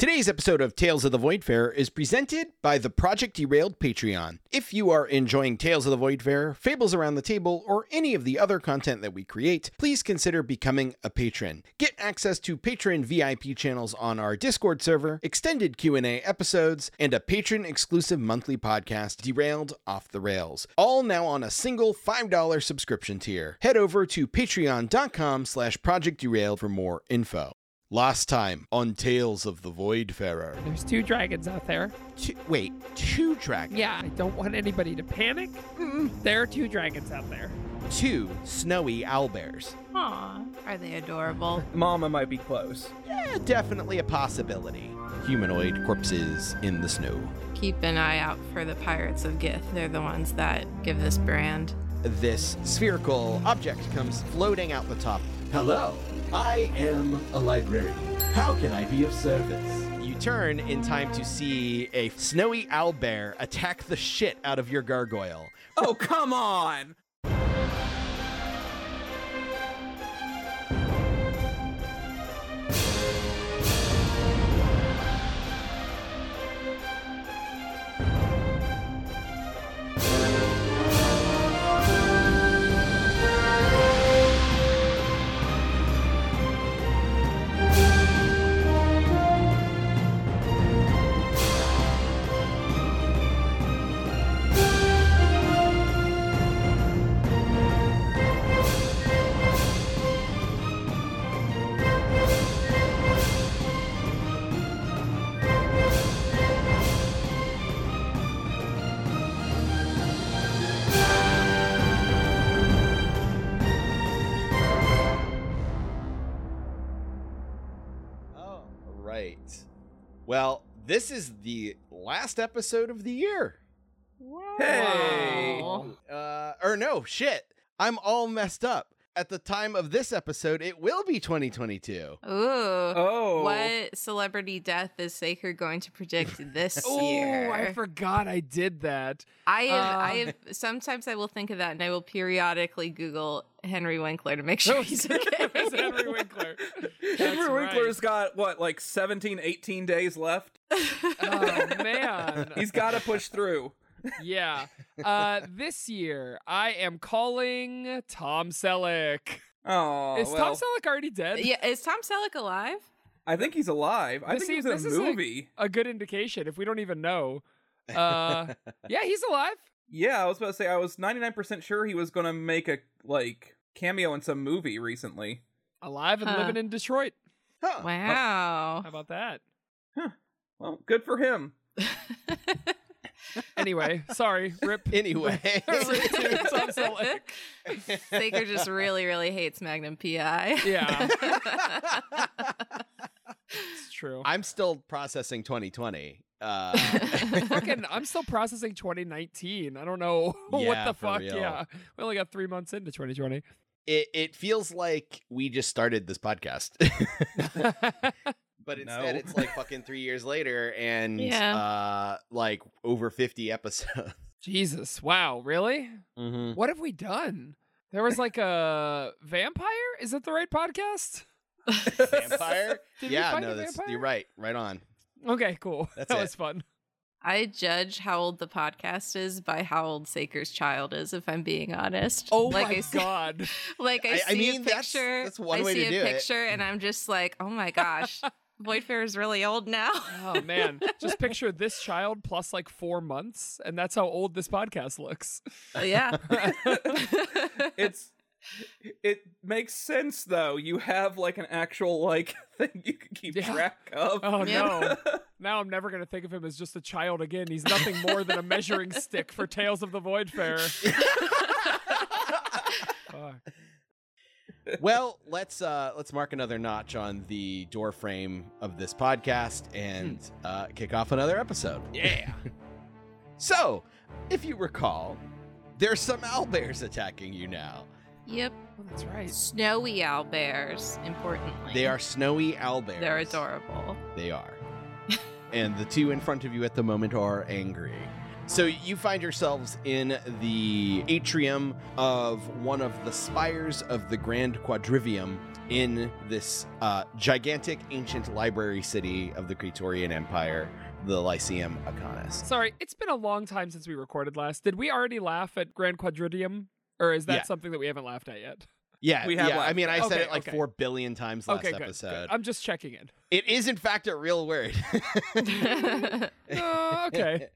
Today's episode of Tales of the Voidfarer is presented by the Project Derailed Patreon. If you are enjoying Tales of the Voidfarer, Fables Around the Table, or any of the other content that we create, please consider becoming a patron. Get access to patron VIP channels on our Discord server, extended Q&A episodes, and a patron-exclusive monthly podcast, Derailed Off the Rails. All now on a single $5 subscription tier. Head over to patreon.com slash project derailed for more info. Last time on Tales of the Voidfarer. There's two dragons out there. Two, wait, two dragons? Yeah, I don't want anybody to panic. There are two dragons out there. Two snowy owlbears. Aw, are they adorable? Mama might be close. Yeah, definitely a possibility. Humanoid corpses in the snow. Keep an eye out for the Pirates of Gith. They're the ones that give this brand. This spherical object comes floating out the top. Hello, I am a librarian. How can I be of service? You turn in time to see a snowy owlbear attack the shit out of your gargoyle. Oh, come on! Well, this is the last episode of the year. Hey! Uh, or no, shit. I'm all messed up. At the time of this episode, it will be 2022. Ooh. Oh. What celebrity death is Saker going to predict this Oh, year? I forgot I did that. I have, Uh, I have, sometimes I will think of that and I will periodically Google Henry Winkler to make sure he's it was okay. Henry Winkler. Henry That's Winkler's got, what, like 17, 18 days left? Oh man. He's got to push through. yeah. Uh, this year I am calling Tom Selleck. Oh, Is well, Tom Selleck already dead? yeah, is Tom Selleck alive? I think he's alive. I This think is- he's in this a is a- movie. A good indication if we don't even know. Uh, yeah, he's alive. Yeah, I was about to say, I was 99% sure he was going to make a, like, cameo in some movie recently. Alive and Huh. living in Detroit. Huh. Wow. How about that? Well, good for him. Anyway, sorry. Rip. Anyway. Rip to Tom Selleck. Saker just really, really hates Magnum PI. Yeah, it's true. I'm still processing 2020. Uh, Fucking, I'm still processing 2019. I don't know what the fuck. real. Yeah, we only got three months into 2020. It, it feels like we just started this podcast. but instead No. it's like fucking three years later and Yeah. uh like over 50 episodes Jesus, wow, really? mm-hmm. What have we done? There was like a vampire. Is it the right podcast? vampire yeah no vampire? you're right right on Okay, cool. That's that it. was fun. I judge how old the podcast is by how old Saker's child is, if I'm being honest. Oh like my I see, god. Like I, I- see I mean, a that's- picture. that's one I way see to a do it. picture and I'm just like, oh my gosh, Voidfarer is really old now. Oh man, just picture this child plus like four months, and that's how old this podcast looks. yeah. it's it makes sense though. You have like an actual like thing you can keep Yeah. track of. Oh Yeah. no. Now I'm never gonna think of him as just a child again. He's nothing more than a measuring stick for Tales of the Voidfarer. Well let's uh let's mark another notch on the door frame of this podcast and uh kick off another episode Yeah. so if you recall there's some owlbears attacking you now yep. Oh, that's right. Snowy owlbears, importantly. they are snowy owlbears They're adorable. They are. and the two in front of you at the moment are angry. So you find yourselves in the atrium of one of the spires of the Grand Quadrivium in this uh, gigantic ancient library city of the Praetorian Empire, the Lyceum Acanus. Sorry, it's been a long time since we recorded last. Did we already laugh at Grand Quadrivium? Or is that Yeah. something that we haven't laughed at yet? Yeah, We have yeah. I mean, I at it. said it like okay. four billion times last okay, good, episode. good. I'm just checking in. It is, in fact, a real word. Uh, okay.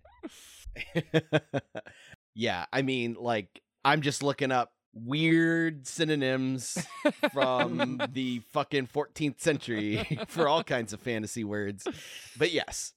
yeah, I mean, like, I'm just looking up weird synonyms from the fucking 14th century for all kinds of fantasy words. But yes.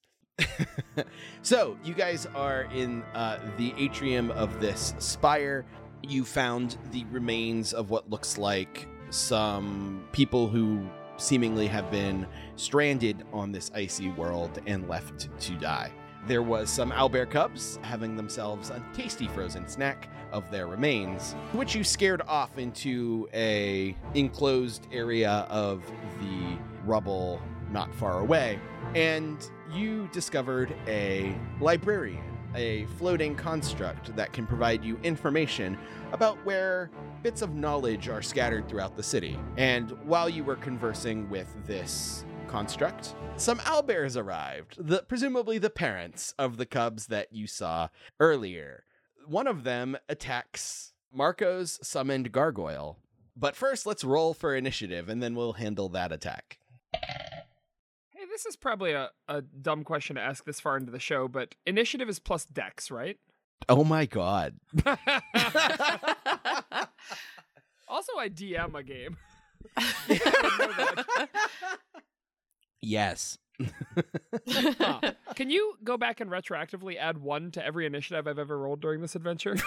so, you guys are in uh, the atrium of this spire. You found the remains of what looks like some people who seemingly have been stranded on this icy world and left to die. There was some owlbear cubs having themselves a tasty frozen snack of their remains, which you scared off into a enclosed area of the rubble not far away, and you discovered a librarian, a floating construct that can provide you information about where bits of knowledge are scattered throughout the city. And while you were conversing with this construct, some owlbears arrived, the, presumably the parents of the cubs that you saw earlier. One of them attacks Marco's summoned gargoyle. But first, let's roll for initiative, and then we'll handle that attack. Hey, this is probably a, a dumb question to ask this far into the show, but initiative is plus dex, right? Oh my god. also, I DM a game. Yes. Huh. Can you go back and retroactively add one to every initiative I've ever rolled during this adventure?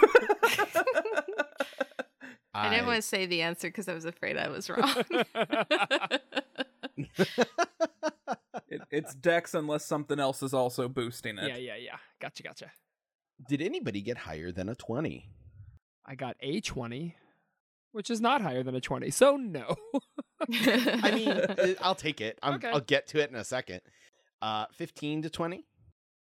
I didn't want to say the answer because I was afraid I was wrong. It, it's Dex unless something else is also boosting it. yeah, yeah, yeah. Gotcha, gotcha. Did anybody get higher than a 20? I got a 20, which is not higher than a 20, so no. I mean, uh, I'll take it. I'm, Okay. I'll get to it in a second. Uh, 15 to 20?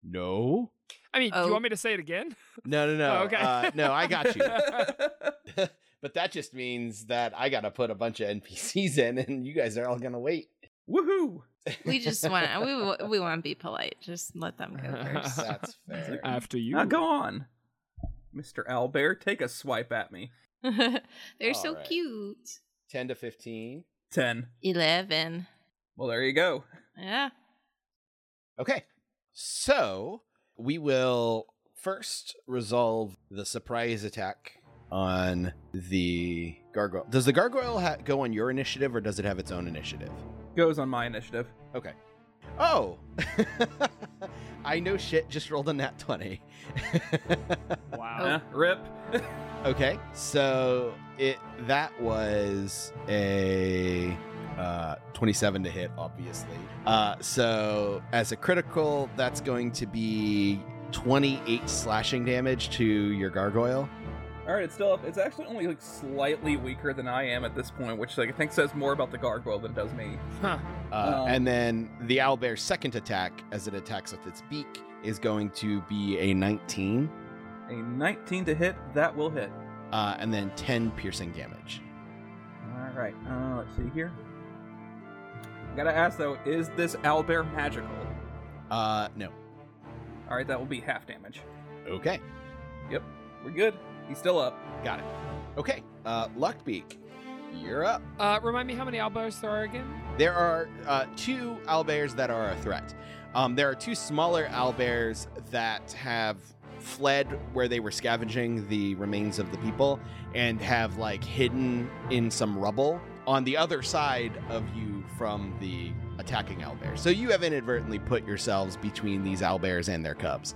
No. I mean, do Oh. you want me to say it again? No, no, no. Oh, okay. Uh, no, I got you. but that just means that I got to put a bunch of NPCs in, and you guys are all going to wait. Woohoo! We just want we we want to be polite. Just let them go first. That's fair. After you. Now go on. Mr. Owlbear, take a swipe at me. They're so Alright. cute. 10 to 15. 10. Eleven. Well, there you go. Yeah. Okay. So we will first resolve the surprise attack on the gargoyle. Does the gargoyle ha- go on your initiative or does it have its own initiative? Goes on my initiative. Okay. Oh! I know shit, just rolled a nat 20. Wow. Eh, rip. okay, so it that was a uh, 27 to hit, obviously. Uh, so as a critical, that's going to be 28 slashing damage to your gargoyle. All right, it's still up. It's actually only like slightly weaker than I am at this point, which like I think says more about the gargoyle than it does me. Huh. Uh, Um, and then the owlbear's second attack, as it attacks with its beak, is going to be a 19, A 19 to hit, that will hit. uh, and then 10 piercing damage. All right, uh, let's see here. Gotta ask though, is this owlbear magical? Uh, no. All right, that will be half damage. Okay, Yep, we're good. He's still up. got it. Okay, uh, Luckbeak, you're up. Uh, remind me how many owlbears there are again? There are uh, two owlbears that are a threat. Um, there are two smaller owlbears that have fled where they were scavenging the remains of the people and have like hidden in some rubble on the other side of you from the attacking owlbear. So you have inadvertently put yourselves between these owlbears and their cubs.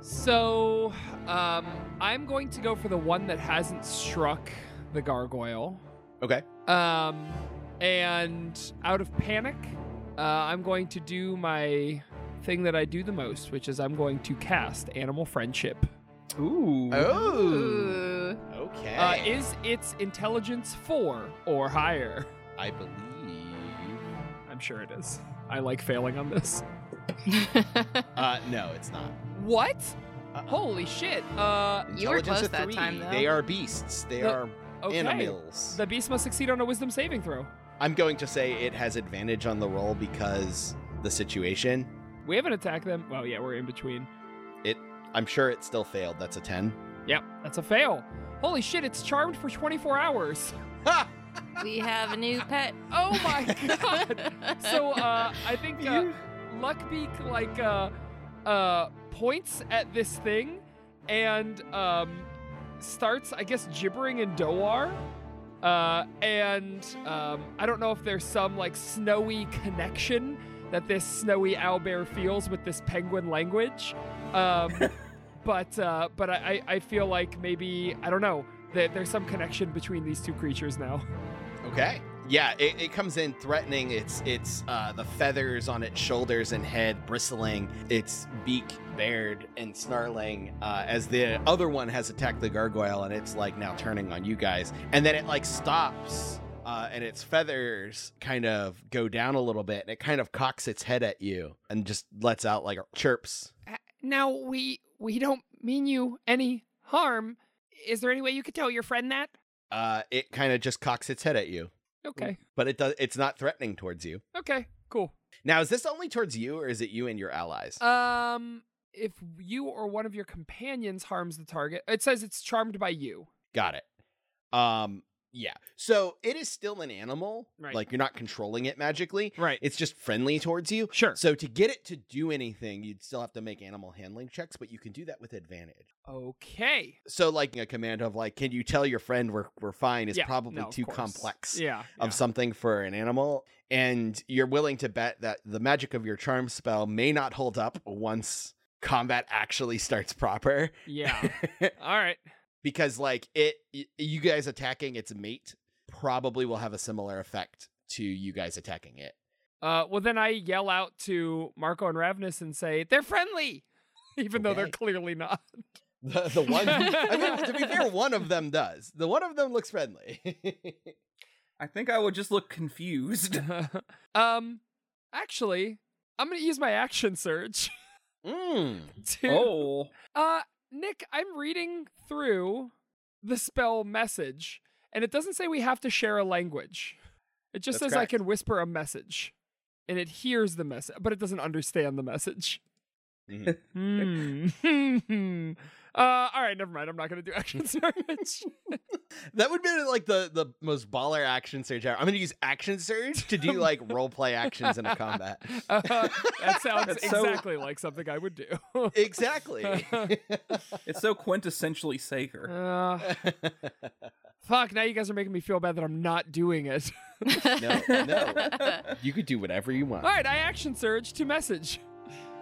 Okay. So, um, I'm going to go for the one that hasn't struck the gargoyle. Okay. Um, and out of panic, uh, I'm going to do my thing that I do the most, which is I'm going to cast Animal Friendship. Ooh. Oh. Okay. Uh, is its intelligence four or higher? I believe. I'm sure it is. I like failing on this. Uh, no, it's not. What? Uh, Holy shit. Uh, You were close that three. time, though. They are beasts. They The- are okay. animals. The beast must succeed on a wisdom saving throw. I'm going to say it has advantage on the roll because the situation. We haven't attacked them. Well, yeah, we're in between. It. I'm sure it still failed. That's a 10. Yep, that's a fail. Holy shit, it's charmed for 24 hours. Ha! We have a new pet. Oh my god. so uh I think uh, Luckbeak like uh uh points at this thing and um starts I guess gibbering in Doar. Uh and um I don't know if there's some like snowy connection that this snowy owlbear feels with this penguin language. Um but uh but I I I feel like maybe I don't know that there's some connection between these two creatures now. Okay. Yeah, it, it comes in threatening. It's it's uh, the feathers on its shoulders and head bristling, its beak bared and snarling uh, as the other one has attacked the gargoyle and it's like now turning on you guys. And then it like stops uh, and its feathers kind of go down a little bit and it kind of cocks its head at you and just lets out like chirps. Now we we don't mean you any harm. Is there any way you could tell your friend that? Uh, it kind of just cocks its head at you, Okay. but it does. It's not threatening towards you. Okay. Cool. Now, is this only towards you or is it you and your allies? Um if you or one of your companions harms the target, it says it's charmed by you. Got it. Um yeah. So it is still an animal. Right. Like you're not controlling it magically. Right. It's just friendly towards you. Sure. So to get it to do anything, you'd still have to make animal handling checks, but you can do that with advantage. Okay. So like a command of like, can you tell your friend we're we're fine is Yeah, probably no, too complex Yeah. of yeah. something for an animal. And you're willing to bet that the magic of your charm spell may not hold up once combat actually starts proper. Yeah. All right. Because like it y- you guys attacking its mate probably will have a similar effect to you guys attacking it Uh well then I yell out to Marco and Ravnus and say, "They're friendly." Even though they're clearly not. the, the one i mean to be fair one of them does the one of them looks friendly I think I would just look confused. um actually, I'm going to use my action surge mm. to oh. Uh, Nick, I'm reading through the spell message, and it doesn't say we have to share a language. It just That's says I can whisper a message, and it hears the message, but it doesn't understand the message. Mhm. Hmm. Uh, all right, never mind. I'm not gonna do action surge. that would be like the the most baller action surge ever i'm gonna use action surge to do like role play actions in a combat Uh, that sounds That's so- exactly like something I would do. exactly It's so quintessentially Saker. Uh, fuck! Now you guys are making me feel bad that I'm not doing it. no no you could do whatever you want All right, I action surge to message,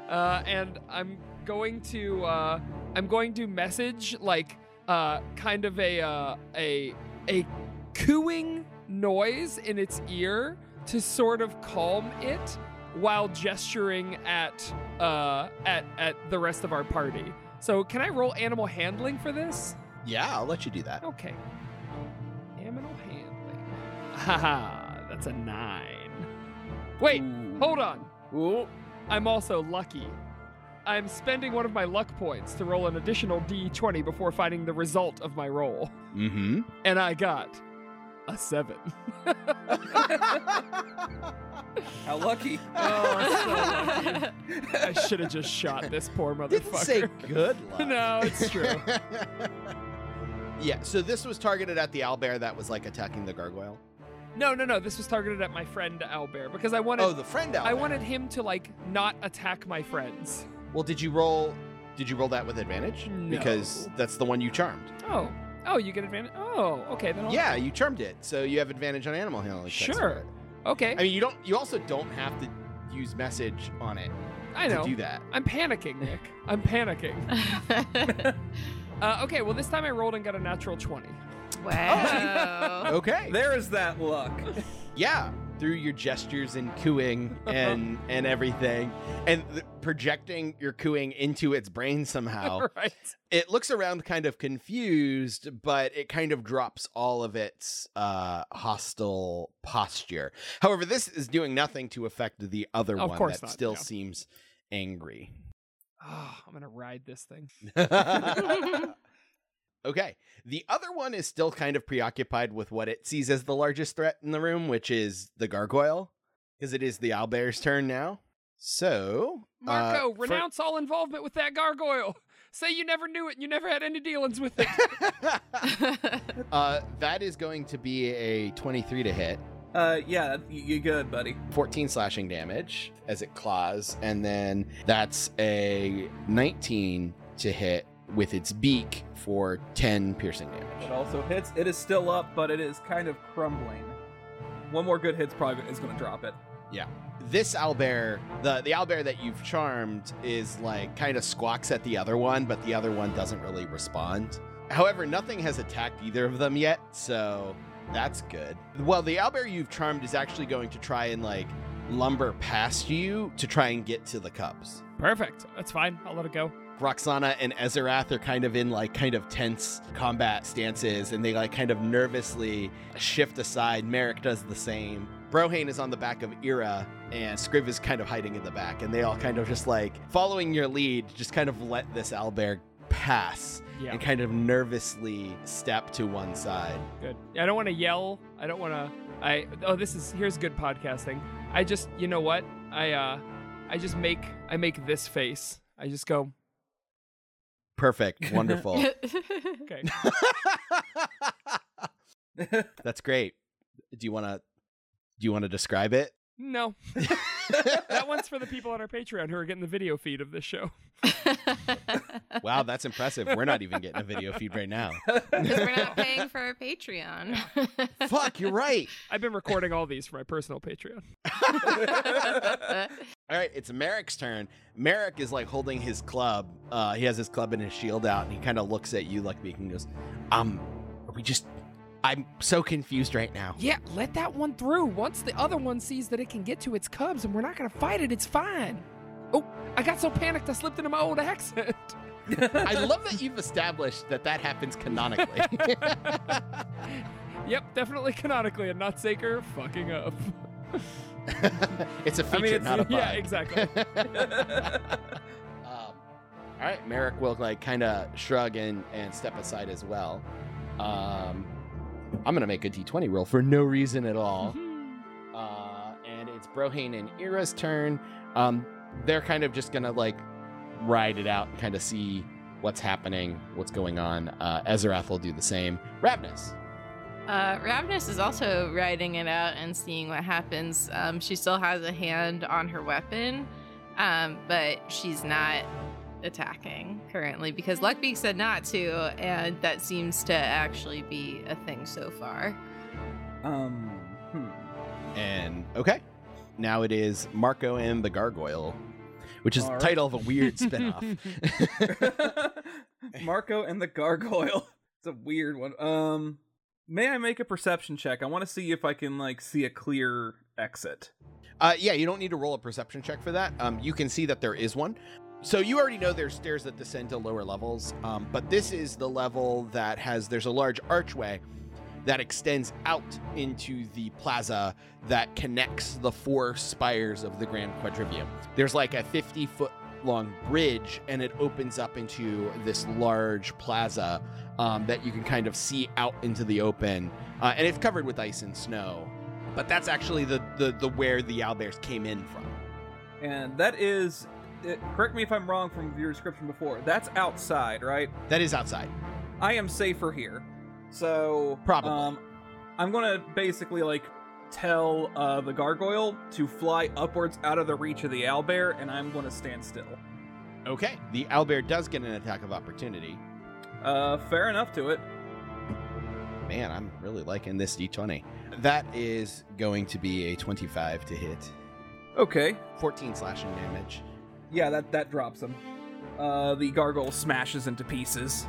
uh, and I'm going to uh, I'm going to message like uh, kind of a uh, a a cooing noise in its ear to sort of calm it while gesturing at uh, at at the rest of our party. So can I roll animal handling for this? yeah i'll let you do that Okay. Animal handling. Haha, that's a nine. Wait, Ooh. hold on. Ooh. I'm also lucky. I'm spending one of my luck points to roll an additional d20 before finding the result of my roll. mm-hmm And I got a seven. How lucky. Oh, so lucky. I should have just shot this poor motherfucker. Didn't say good luck. No, it's true. yeah, so this was targeted at the owlbear that was like attacking the gargoyle. No, no, no. This was targeted at my friend Albert because I wanted Oh, the friend owlbear. I wanted him to like not attack my friends. Well, did you roll? Did you roll that with advantage? No. Because that's the one you charmed. Oh. Oh, you get advantage. Oh, okay. Then I'll... Yeah, you charmed it, so you have advantage on animal handling. Sure. Okay. I mean, you don't. You also don't have to use message on it I to know. do that. I'm panicking, Nick. I'm panicking. Uh, okay, well, this time I rolled and got a natural 20. Wow. Okay. There is that luck. Yeah, through your gestures and cooing and and everything, and th- projecting your cooing into its brain somehow. right. it looks around kind of confused, but it kind of drops all of its uh, hostile posture. However, this is doing nothing to affect the other Of one that not, still yeah. seems angry. Oh, I'm gonna ride this thing. Okay. The other one is still kind of preoccupied with what it sees as the largest threat in the room, which is the gargoyle, because it is the owlbear's turn now. So, uh, Marco, for- renounce all involvement with that gargoyle. Say you never knew it. and You never had any dealings with it. uh, that is going to be a 23 to hit. Uh, yeah, you're good, buddy. 14 slashing damage as it claws, and then that's a 19 to hit with its beak for 10 piercing damage. It also hits. It is still up, but it is kind of crumbling. One more good hit's probably is going to drop it. Yeah. This owlbear, the the owlbear that you've charmed, is like kind of squawks at the other one, but the other one doesn't really respond. However, nothing has attacked either of them yet, so that's good. Well, the owlbear you've charmed is actually going to try and like lumber past you to try and get to the cubs. Perfect. That's fine. I'll let it go. Roxana and Ezerath are kind of in like kind of tense combat stances and they like kind of nervously shift aside. Merrick does the same. Brohane is on the back of Ira and Scriv is kind of hiding in the back and they all kind of just like following your lead, just kind of let this owlbear pass Yeah. and kind of nervously step to one side. Good. I don't want to yell. I don't want to. I oh, this is here's good podcasting. I just you know what I uh I just make I make this face. I just go Perfect. Wonderful. okay. That's great. Do you want to do you want to describe it? No, that one's for the people on our Patreon who are getting the video feed of this show. Wow, that's impressive. We're not even getting a video feed right now. Because we're not paying for our Patreon. Fuck, you're right. I've been recording all these for my personal Patreon. All right, it's Merrick's turn. Merrick is like holding his club. Uh, he has his club and his shield out, and he kind of looks at you like and goes, "Um, are we just? I'm so confused right now." Yeah, let that one through. Once the other one sees that it can get to its cubs and we're not gonna fight it, it's fine. Oh, I got so panicked I slipped into my old accent. I love that you've established that that happens canonically. yep, definitely canonically, and not Saker fucking up. it's a feature, mean, it's- not a bug. yeah, exactly. um, all right, Merrick will like kind of shrug and and step aside as well. Um, I'm gonna make a d20 roll for no reason at all. uh, and it's Brohane and Ira's turn. Um, they're kind of just gonna like ride it out and kind of see what's happening, what's going on. Uh, Ezerath will do the same. Ravnus. Uh, Ravnus is also riding it out and seeing what happens. Um, she still has a hand on her weapon, um, but she's not attacking currently because Luckbeak said not to, and that seems to actually be a thing so far. um, hmm. And okay, now it is Marco and the Gargoyle, which is All the right. title of a weird spinoff. Marco and the gargoyle. It's a weird one. Um, may I make a perception check? I want to see if I can like see a clear exit. Uh, yeah, you don't need to roll a perception check for that. Um, you can see that there is one. So you already know there's stairs that descend to lower levels, um, but this is the level that has there's a large archway that extends out into the plaza that connects the four spires of the Grand Quadrivium. There's like a 50 foot long bridge, and it opens up into this large plaza um, that you can kind of see out into the open, uh, and it's covered with ice and snow. But that's actually the the, the where the owlbears came in from. And that is, it, correct me if I'm wrong from your description before. That's outside, right? That is outside. I am safer here. So Probably. um, I'm gonna basically like tell uh, the gargoyle to fly upwards out of the reach of the owlbear, and I'm gonna stand still. Okay. The owlbear does get an attack of opportunity. Uh, fair enough to it. Man, I'm really liking this d20. That is going to be a 25 to hit. Okay. 14 slashing damage. Yeah, that that drops him. Uh, the gargoyle smashes into pieces.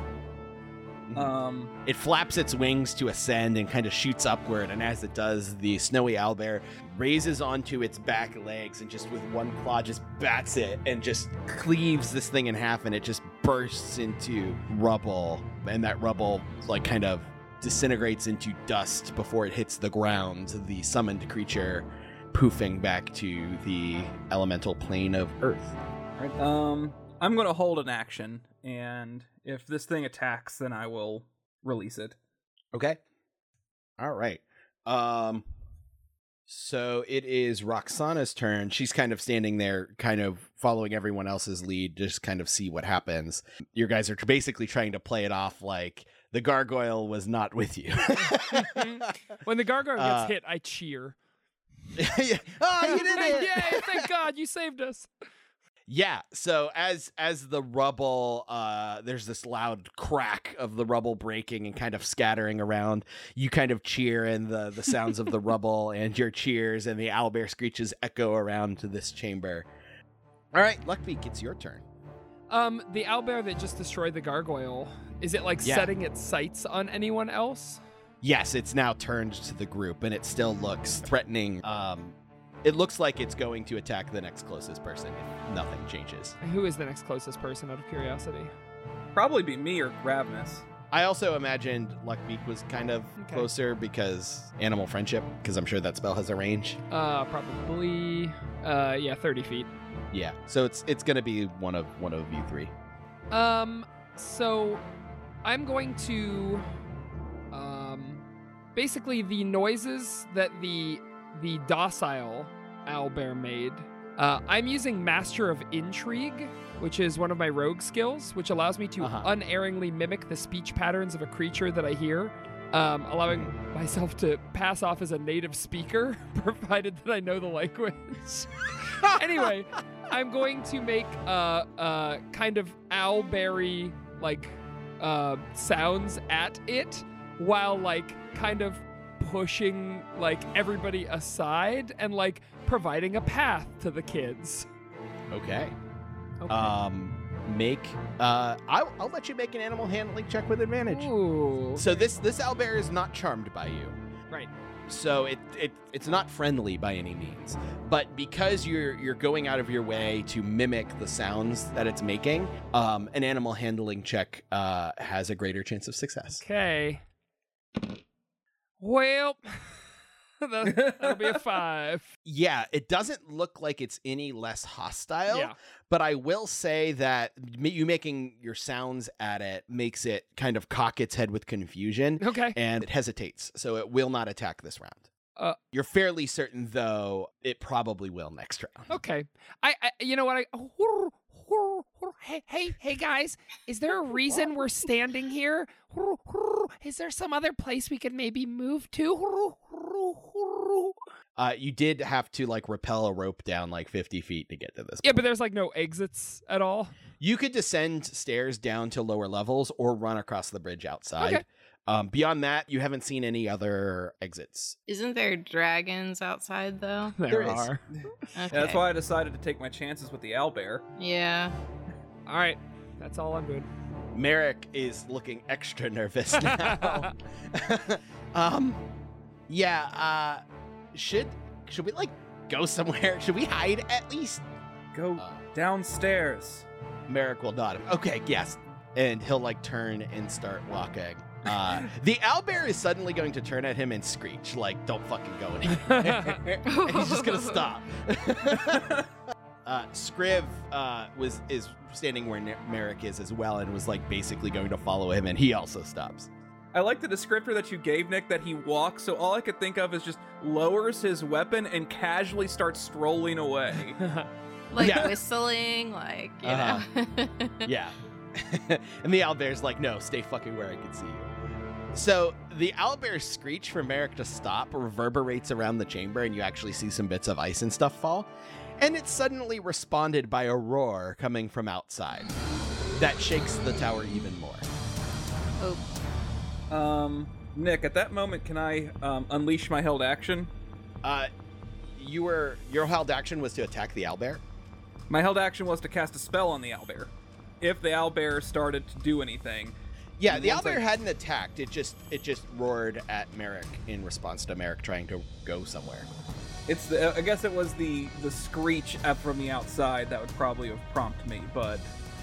Um, It flaps its wings to ascend and kind of shoots upward, and as it does, the snowy owlbear raises onto its back legs and just with one claw just bats it and just cleaves this thing in half, and it just bursts into rubble, and that rubble like kind of disintegrates into dust before it hits the ground. The summoned creature poofing back to the elemental plane of Earth. Right. Um, I'm gonna hold an action, and if this thing attacks, then I will release it. Okay. All right. Um so it is Roxana's turn. She's kind of standing there, kind of following everyone else's lead, just kind of see what happens. Your guys are basically trying to play it off like the gargoyle was not with you. When the gargoyle gets Uh, hit, I cheer. yeah. Oh, you did it! Yay! Thank God you saved us. Yeah. So as as the rubble, uh, there's this loud crack of the rubble breaking and kind of scattering around. You kind of cheer, and the the sounds of the rubble and your cheers and the owlbear screeches echo around to this chamber. All right, Luckbeak, it's your turn. Um, the owlbear that just destroyed the gargoyle, is it like Yeah. setting its sights on anyone else? Yes, it's now turned to the group, and it still looks threatening. Um, it looks like it's going to attack the next closest person if nothing changes. Who is the next closest person out of curiosity? Probably be me or Ravnus. I also imagined Luckbeak was kind of Okay. closer because animal friendship, because I'm sure that spell has a range. Uh, probably, uh, yeah, 30 feet. Yeah, so it's it's gonna be one of one of you three. Um, so I'm going to, um, basically the noises that the the docile owlbear made. Uh, I'm using Master of Intrigue, which is one of my rogue skills, which allows me to Uh-huh. unerringly mimic the speech patterns of a creature that I hear, um, allowing myself to pass off as a native speaker, provided that I know the language. anyway, I'm going to make uh uh kind of owlberry like uh sounds at it while like kind of pushing like everybody aside and like providing a path to the kids. Okay. Okay. Um, make uh, I'll, I'll let you make an animal handling check with advantage. Ooh. So this this owlbear is not charmed by you. Right. So it, it it's not friendly by any means. But because you're you're going out of your way to mimic the sounds that it's making, um, an animal handling check uh, has a greater chance of success. Okay. Well, that- that'll be a five. Yeah, it doesn't look like it's any less hostile. Yeah. But I will say that you making your sounds at it makes it kind of cock its head with confusion Okay. and it hesitates. So it will not attack this round. Uh, You're fairly certain, though, it probably will next round. Okay. I, I you know what I Hey hey hey guys, is there a reason we're standing here? Is there some other place we could maybe move to? Uh, you did have to like rappel a rope down like 50 feet to get to this. Yeah, but there's like no exits at all. You could descend stairs down to lower levels or run across the bridge outside. Okay. Um, beyond that, you haven't seen any other exits. Isn't there dragons outside though? There are. Okay. Yeah, that's why I decided to take my chances with the owl bear. Yeah. All right. That's all I'm doing. Merrick is looking extra nervous now. um, yeah. Uh, should should we like go somewhere? Should we hide at least? Go Uh, downstairs. Merrick will nod. Okay, yes, and he'll like turn and start walking. Uh, the owlbear is suddenly going to turn at him and screech like, "Don't fucking go anywhere!" he's just gonna stop. Uh, Scriv uh, was is standing where Ner- Merrick is as well, and was like basically going to follow him, and he also stops. I like the descriptor that you gave, Nick, that he walks, so all I could think of is just lowers his weapon and casually starts strolling away. Like Yeah. whistling, like, you Uh-huh. know. Yeah. and the owlbear's like, no, stay fucking where I can see you. So the owlbear's screech for Merrick to stop reverberates around the chamber, and you actually see some bits of ice and stuff fall. And it's suddenly responded by a roar coming from outside that shakes the tower even more. oh, Um, Nick, at that moment, can I um, unleash my held action? Uh, you were your held action was to attack the owlbear. My held action was to cast a spell on the owlbear. If the owlbear started to do anything, Yeah, the Once I- hadn't attacked. It just it just roared at Merrick in response to Merrick trying to go somewhere. It's the I guess it was the the screech up from the outside that would probably have prompted me, but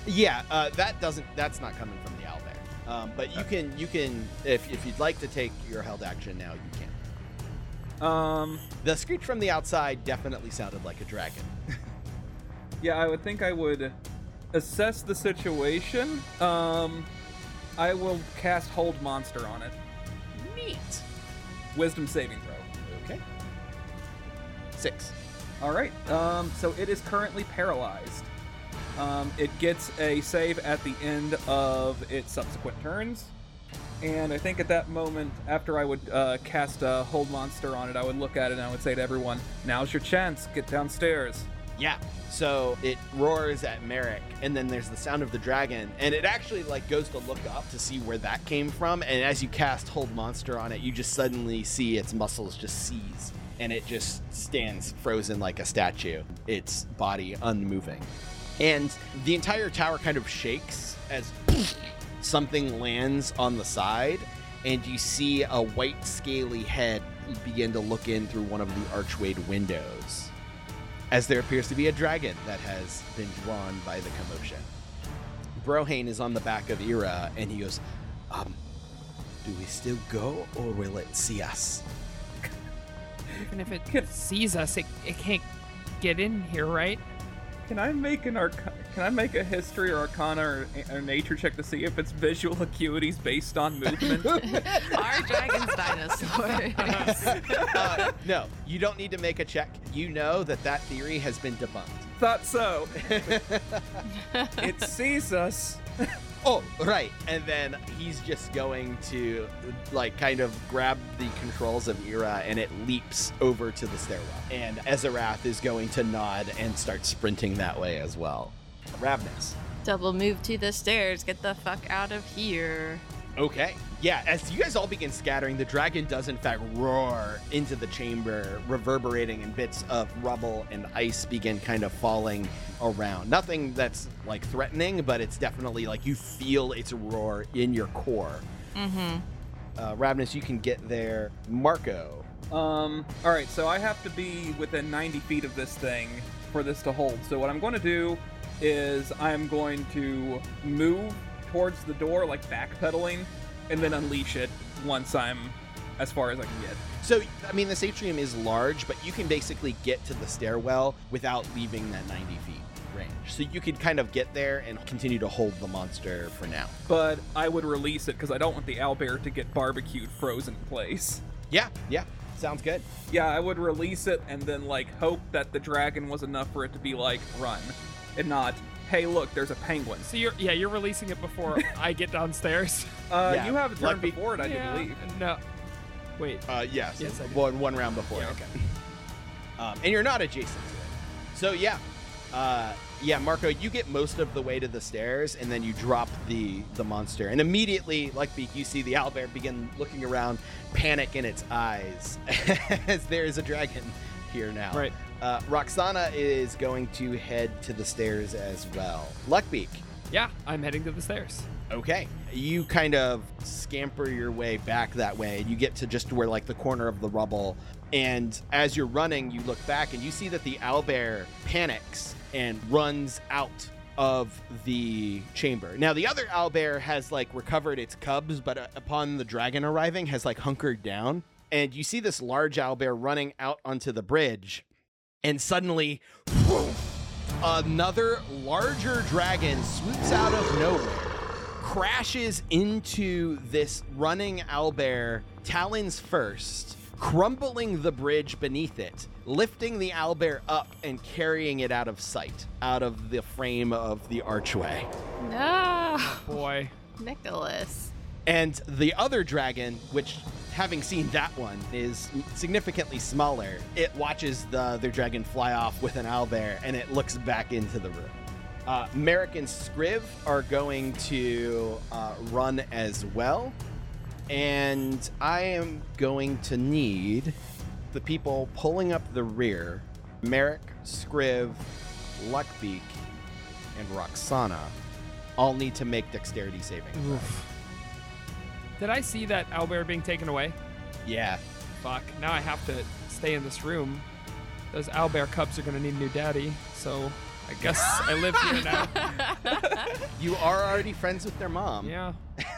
Yeah, uh, that doesn't. That's not coming from the owlbear. Um, but you can, you can, if if you'd like to take your held action now, you can. um, The screech from the outside definitely sounded like a dragon. yeah, I would think I would assess the situation, um, I will cast Hold Monster on it. Neat. Wisdom saving throw. Okay. Six. All right. Um, so it is currently paralyzed. Um, it gets a save at the end of its subsequent turns. And I think at that moment, after I would uh, cast a hold monster on it, I would look at it and I would say to everyone, "Now's your chance. Get downstairs." Yeah. So it roars at Merrick, and then there's the sound of the dragon, and it actually like goes to look up to see where that came from. And as you cast Hold Monster on it, you just suddenly see its muscles just seize, and it just stands frozen like a statue, its body unmoving. And the entire tower kind of shakes as something lands on the side, and you see a white, scaly head begin to look in through one of the archwayed windows as there appears to be a dragon that has been drawn by the commotion. Brohane is on the back of Ira, and he goes, um, do we still go, or will it see us? Even if it sees us, it, it can't get in here, right? Can I make an arc? Can I make a history or arcana or, or nature check to see if its visual acuity is based on movement? Are dragons dinosaurs? Uh, no, you don't need to make a check. You know that that theory has been debunked. Thought so. it sees us. Oh, right. And then he's just going to, like, kind of grab the controls of Ira and it leaps over to the stairwell. And Ezerath is going to nod and start sprinting that way as well. Ravnus. Double move to the stairs. Get the fuck out of here. Okay. Yeah, as you guys all begin scattering, the dragon does in fact roar into the chamber, reverberating, and bits of rubble and ice begin kind of falling around. Nothing that's like threatening, but it's definitely like you feel its roar in your core. Mm-hmm. Uh, Ravnus, you can get there. Marco. Um. All right. So I have to be within 90 feet of this thing for this to hold. So what I'm going to do is I'm going to move towards the door, like backpedaling, and then unleash it once I'm as far as I can get. So, I mean, this atrium is large, but you can basically get to the stairwell without leaving that 90 feet range. So you could kind of get there and continue to hold the monster for now. But I would release it because I don't want the owlbear to get barbecued frozen in place. Yeah, yeah. Sounds good. Yeah, I would release it and then like hope that the dragon was enough for it to be like run, and not hey look there's a penguin. So you're yeah you're releasing it before I get downstairs. Uh, Yeah, you have a turn like be- before it, I do Yeah, believe. No. Wait. Uh, yes. Yes, I one, one round before. Yeah, okay. Um, and you're not adjacent to it. So, yeah. Uh, yeah, Marco, you get most of the way to the stairs, and then you drop the the monster, and immediately, like Beak, you see the owlbear begin looking around, panic in its eyes, as there is a dragon here now. Right. Uh, Roxana is going to head to the stairs as well. Luckbeak. Yeah, I'm heading to the stairs. Okay. You kind of scamper your way back that way, and you get to just where, like, the corner of the rubble. And as you're running, you look back and you see that the owlbear panics and runs out of the chamber. Now, the other owlbear has, like, recovered its cubs, but uh, upon the dragon arriving, has, like, hunkered down. And you see this large owlbear running out onto the bridge, and suddenly, another larger dragon swoops out of nowhere crashes into this running owlbear, talons first, crumbling the bridge beneath it, lifting the owlbear up and carrying it out of sight, out of the frame of the archway. No, Boy. Nicholas. And the other dragon, which having seen that one is significantly smaller, it watches the other dragon fly off with an owlbear and it looks back into the room. Uh, Merrick and Scriv are going to uh, run as well. And I am going to need the people pulling up the rear Merrick, Scriv, Luckbeak, and Roxana all need to make dexterity saving. Did I see that owlbear being taken away? Yeah. Fuck. Now I have to stay in this room. Those owlbear cubs are gonna need a new daddy, so I guess I live here now. You are already friends with their mom. Yeah.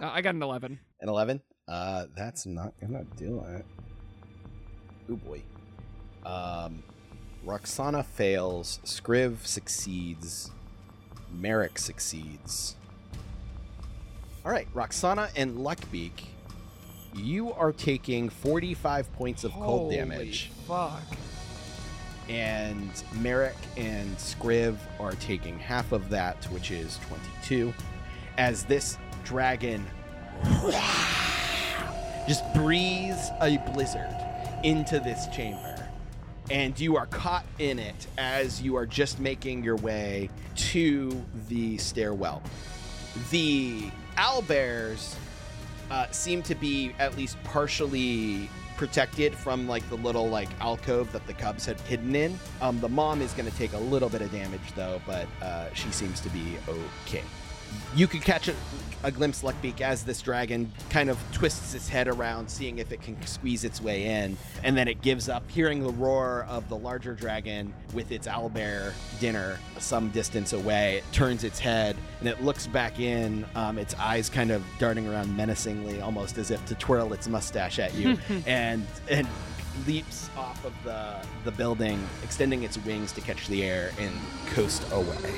Uh, I got an 11. An 11? Uh, that's not gonna do it. Oh boy. Um, Roxana fails, Scriv succeeds, Merrick succeeds. All right, Roxana and Luckbeak, you are taking 45 points of cold Holy damage, Fuck. and Merrick and Scriv are taking half of that, which is 22. As this dragon just breathes a blizzard into this chamber. And you are caught in it as you are just making your way to the stairwell. The owlbears uh, seem to be at least partially protected from like the little like alcove that the cubs had hidden in. Um, the mom is going to take a little bit of damage though, but uh, she seems to be okay. You could catch a, a glimpse, Luckbeak, as this dragon kind of twists its head around, seeing if it can squeeze its way in, and then it gives up, hearing the roar of the larger dragon with its owlbear dinner some distance away. It turns its head and it looks back in, um, its eyes kind of darting around menacingly, almost as if to twirl its mustache at you, and and leaps off of the the building, extending its wings to catch the air and coast away.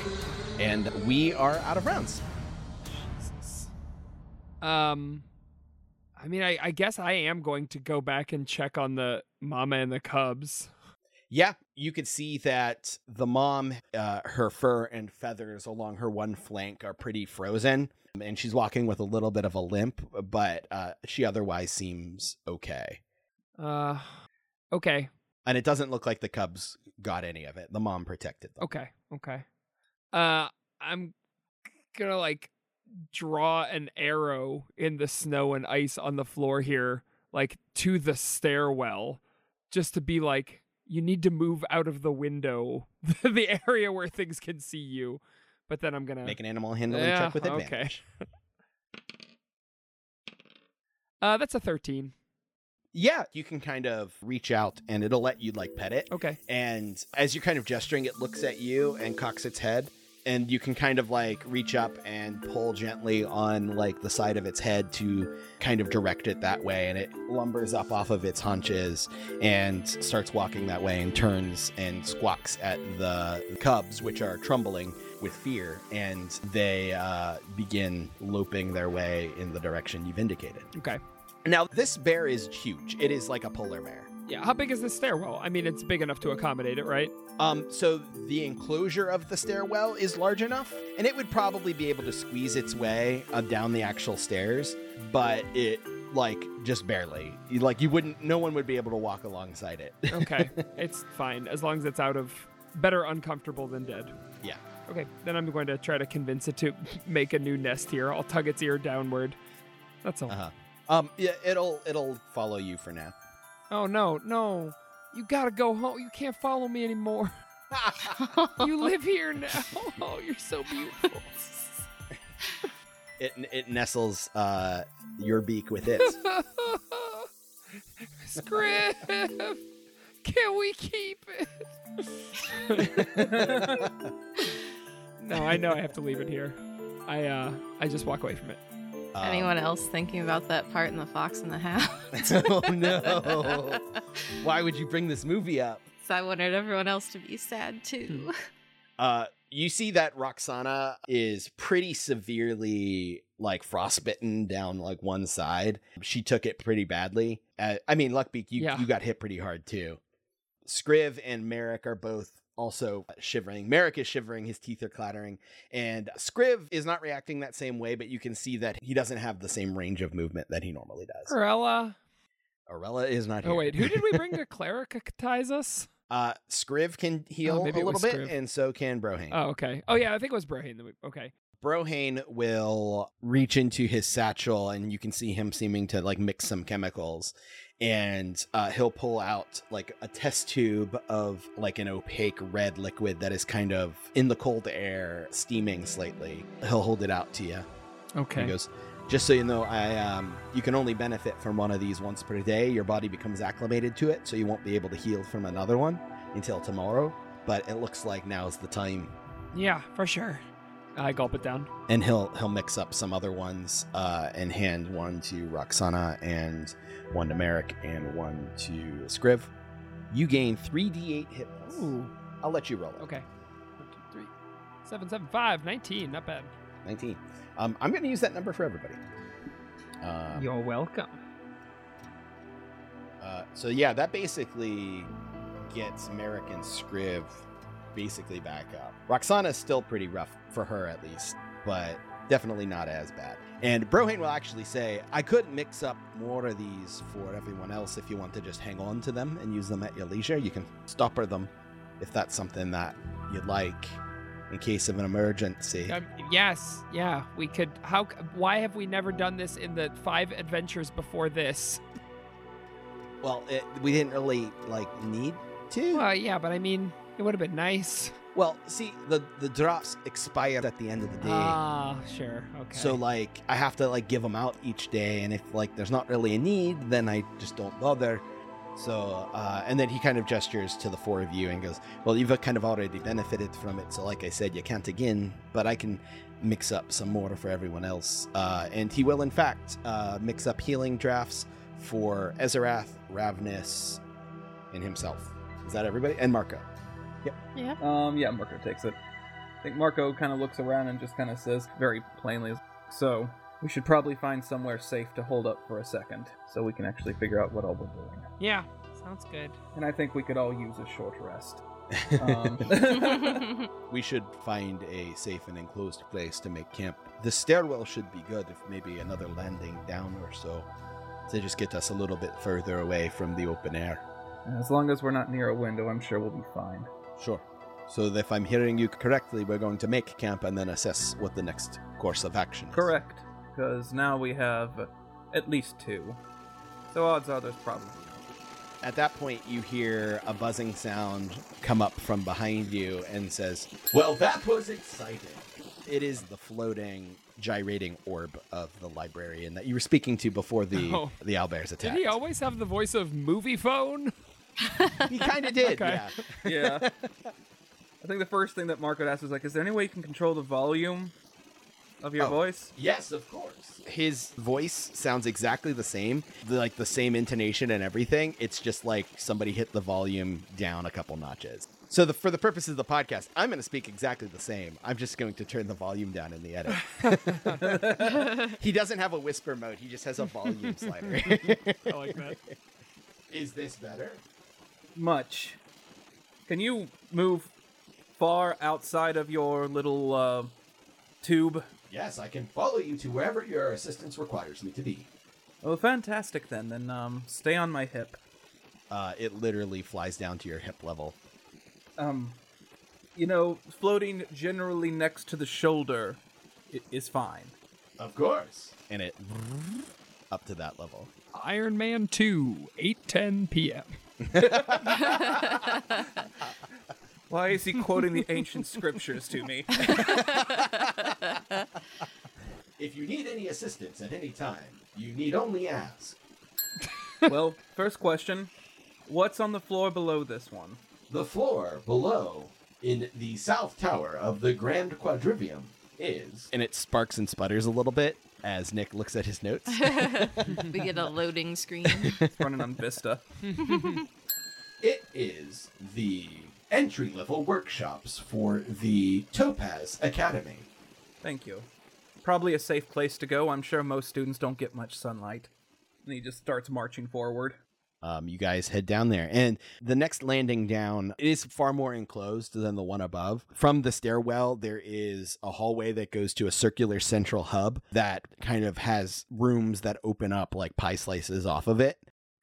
And we are out of rounds. Um, I mean, I, I guess I am going to go back and check on the mama and the cubs. Yeah, you could see that the mom, uh, her fur and feathers along her one flank are pretty frozen, and she's walking with a little bit of a limp, but uh, she otherwise seems okay. Uh, okay, And it doesn't look like the cubs got any of it. The mom protected them. okay, okay. Uh, I'm gonna like draw an arrow in the snow and ice on the floor here, like to the stairwell, just to be like, you need to move out of the window, the area where things can see you. But then I'm gonna Make an animal handling Yeah, check with okay. advantage. Uh, that's a thirteen. Yeah, you can kind of reach out and it'll let you like pet it. Okay. And as you're kind of gesturing, it looks at you and cocks its head. And you can kind of like reach up and pull gently on like the side of its head to kind of direct it that way. And it lumbers up off of its haunches and starts walking that way and turns and squawks at the cubs, which are trembling with fear. And they uh, begin loping their way in the direction you've indicated. Okay. Now, this bear is huge. It is like a polar bear. Yeah. How big is the stairwell? I mean, it's big enough to accommodate it, right? Um, so the enclosure of the stairwell is large enough, and it would probably be able to squeeze its way uh, down the actual stairs, but it like just barely. You- Like you wouldn't, no one would be able to walk alongside it. Okay. it's fine as long as it's out of better uncomfortable than dead. Yeah. Okay. Then I'm going to try to convince it to make a new nest here. I'll tug its ear downward. That's all. uh-huh. Um, yeah, it'll it'll follow you for now. Oh no, no. You gotta go home. You can't follow me anymore. you live here now. Oh, you're so beautiful. It it nestles uh your beak with it. Scriv, can we keep it? no, I know I have to leave it here. I uh, I just walk away from it. Um, Anyone else thinking about that part in The Fox and the Hound? oh no! Why would you bring this movie up? so I wanted everyone else to be sad too. Uh, you see that Roxana is pretty severely like frostbitten down like one side. She took it pretty badly. Uh, I mean, Luckbeak, you Yeah. you got hit pretty hard too. Scriv and Merrick are both also shivering. Merrick is shivering, his teeth are clattering, and Scriv is not reacting that same way, but you can see that he doesn't have the same range of movement that he normally does. Corella. Orella is not here. Oh wait, who did we bring to clericatize us? Uh, Scriv can heal maybe a little bit, Scriv. and so can Brohane. Oh okay. Oh yeah, I think it was Brohane. we- Okay. Brohane will reach into his satchel and you can see him seeming to like mix some chemicals and uh, he'll pull out like a test tube of like an opaque red liquid that is kind of in the cold air steaming slightly. He'll hold it out to you Okay. he goes just so you know i um you can only benefit from one of these once per day. Your body becomes acclimated to it so you won't be able to heal from another one until tomorrow. But it looks like now's the time. Yeah, for sure. I gulp it down. and he'll he'll mix up some other ones uh, and hand one to Roxana and one to Merrick and one to Scriv. You gain three d8 hit points. Ooh. I'll let you roll it. Okay. One, two, three. Seven, seven, five. Nineteen. Not bad. 19. Um, I'm going to use that number for everybody. Um, You're welcome. uh, so yeah, that basically gets Merrick and Scriv basically back up. Roxana's still pretty rough for her at least, but definitely not as bad. And Brohane will actually say, I could mix up more of these for everyone else if you want to just hang on to them and use them at your leisure. You can stopper them if that's something that you'd like in case of an emergency. Um, yes. Yeah. We could. How? Why have we never done this in the five adventures before this? Well, it, we didn't really like need to. Well, yeah, but I mean, it would have been nice. Well, see, the the drops expire at the end of the day. Ah, sure. Okay. So like I have to like give them out each day, and if like there's not really a need, then I just don't bother. So uh, and then he kind of gestures to the four of you and goes, "Well, you've kind of already benefited from it. So like I said, you can't again, but I can mix up some more for everyone else." Uh, and he will in fact uh, mix up healing drafts for Ezerath, Ravnus, and himself. Is that everybody? And Marco. Yeah. Um, yeah, Marco takes it. I think Marco kind of looks around and just kind of says very plainly, "So we should probably find somewhere safe to hold up for a second, so we can actually figure out what all we're doing." yeah, sounds good. And I think we could all use a short rest. Um, We should find a safe and enclosed place to make camp. The stairwell should be good if maybe another landing down or so to just get us a little bit further away from the open air. as long as we're not near a window, I'm sure we'll be fine. Sure. So if I'm hearing you correctly, we're going to make camp and then assess what the next course of action is. Correct, because now we have at least two. So odds are there's probably. At that point, you hear a buzzing sound come up from behind you and says, Well, that was exciting. It is the floating, gyrating orb of the librarian that you were speaking to before the Oh. the owlbears Did attacked. he always have the voice of Moviefone? He kind of did, Okay. yeah. Yeah. I think the first thing that Marco asked was like, "Is there any way you can control the volume of your Oh. voice?" Yes, of course. His voice sounds exactly the same, the, like the same intonation and everything. It's just like somebody hit the volume down a couple notches. So the, for the purposes of the podcast, I'm going to speak exactly the same. I'm just going to turn the volume down in the edit. he doesn't have a whisper mode. He just has a volume slider. I like that. Is this better? Much. Can you move far outside of your little uh, tube? Yes, I can follow you to wherever your assistance requires me to be. Oh, fantastic then. Then um, stay on my hip. uh, it literally flies down to your hip level. Um, you know, floating generally next to the shoulder is fine. Of course. and it up to that level. Iron Man 2, 8:10 p.m. Why is he quoting the ancient scriptures to me? If you need any assistance at any time, you need only ask. well, first question: What's on the floor below this one? The floor below, in the south tower of the Grand Quadrivium, is And it sparks and sputters a little bit as Nick looks at his notes. we get a loading screen. It's running on Vista. it is the entry level workshops for the Topaz Academy. Thank you. Probably a safe place to go. I'm sure most students don't get much sunlight. And he just starts marching forward. Um, you guys head down there. And the next landing down is far more enclosed than the one above. From the stairwell, there is a hallway that goes to a circular central hub that kind of has rooms that open up like pie slices off of it.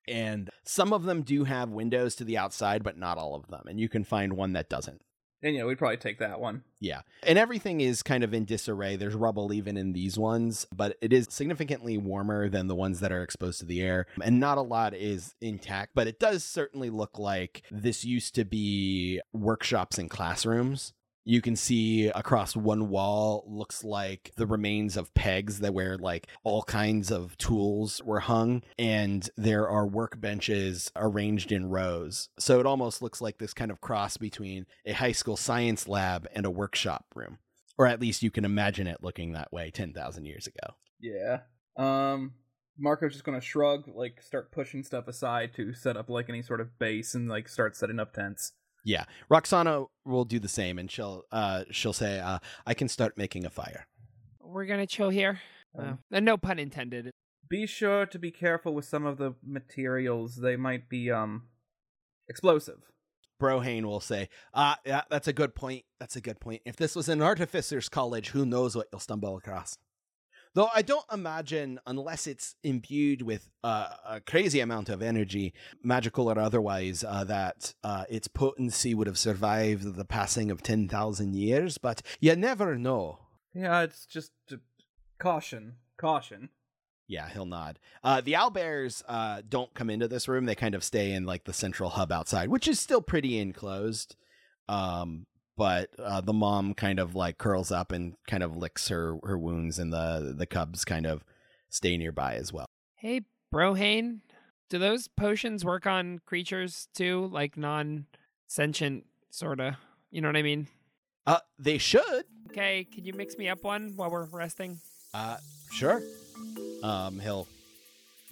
And some of them do have windows to the outside, but not all of them. And you can find one that doesn't. And yeah, we'd probably take that one. Yeah. And everything is kind of in disarray. There's rubble even in these ones, but it is significantly warmer than the ones that are exposed to the air. And not a lot is intact, but it does certainly look like this used to be workshops and classrooms. You can see across one wall looks like the remains of pegs that where like all kinds of tools were hung and there are workbenches arranged in rows. So it almost looks like this kind of cross between a high school science lab and a workshop room. Or at least you can imagine it looking that way 10,000 years ago. Yeah. Um, Marco's just gonna shrug, like start pushing stuff aside to set up like any sort of base and like start setting up tents. Yeah, Roxana will do the same, and she'll uh, she'll say, uh, "I can start making a fire." We're gonna chill here. Um, Uh, no pun intended. Be sure to be careful with some of the materials. They might be um explosive. Brohane will say, "Ah, yeah, that's a good point. That's a good point. If this was an artificer's college, who knows what you'll stumble across." Though I don't imagine, unless it's imbued with uh, a crazy amount of energy, magical or otherwise, uh, that uh, its potency would have survived the passing of 10,000 years, but you never know. Yeah, it's just uh, caution, caution. Yeah, he'll nod. Uh, the owlbears uh, don't come into this room. They kind of stay in like the central hub outside, which is still pretty enclosed. Um, but uh, the mom kind of like curls up and kind of licks her her wounds, and the the cubs kind of stay nearby as well. Hey, Brohane, do those potions work on creatures too? Like non sentient, sorta. You know what I mean? Uh, they should. Okay, can you mix me up one while we're resting? Uh, sure. Um, he'll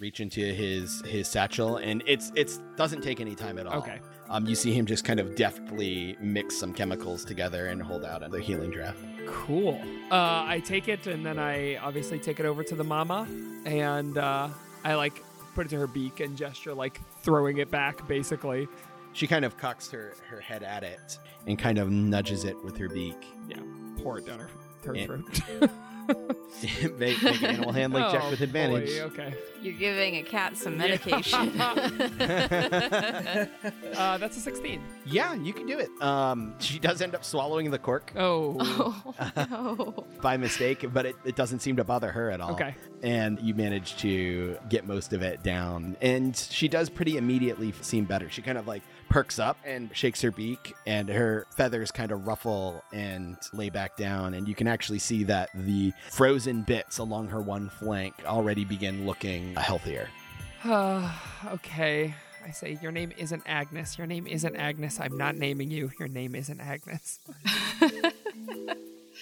reach into his his satchel, and it's it's doesn't take any time at all. Okay. Um, you see him just kind of deftly mix some chemicals together and hold out the healing draft. Cool. Uh, I take it and then I obviously take it over to the mama and uh, I like put it to her beak and gesture like throwing it back basically. She kind of cocks her, her head at it and kind of nudges it with her beak. Yeah, pour it down her, her throat. make, make an animal handling check Oh, with advantage. boy, okay. You're giving a cat some medication. Uh, that's a 16. yeah, you can do it. Um, she does end up swallowing the cork Oh. oh no. by mistake, but it, it doesn't seem to bother her at all. Okay. And you manage to get most of it down. And she does pretty immediately seem better. She kind of like perks up and shakes her beak, and her feathers kind of ruffle and lay back down. And you can actually see that the frozen bits along her one flank already begin looking healthier. okay. I say, your name isn't Agnes. Your name isn't Agnes. I'm not naming you. Your name isn't Agnes.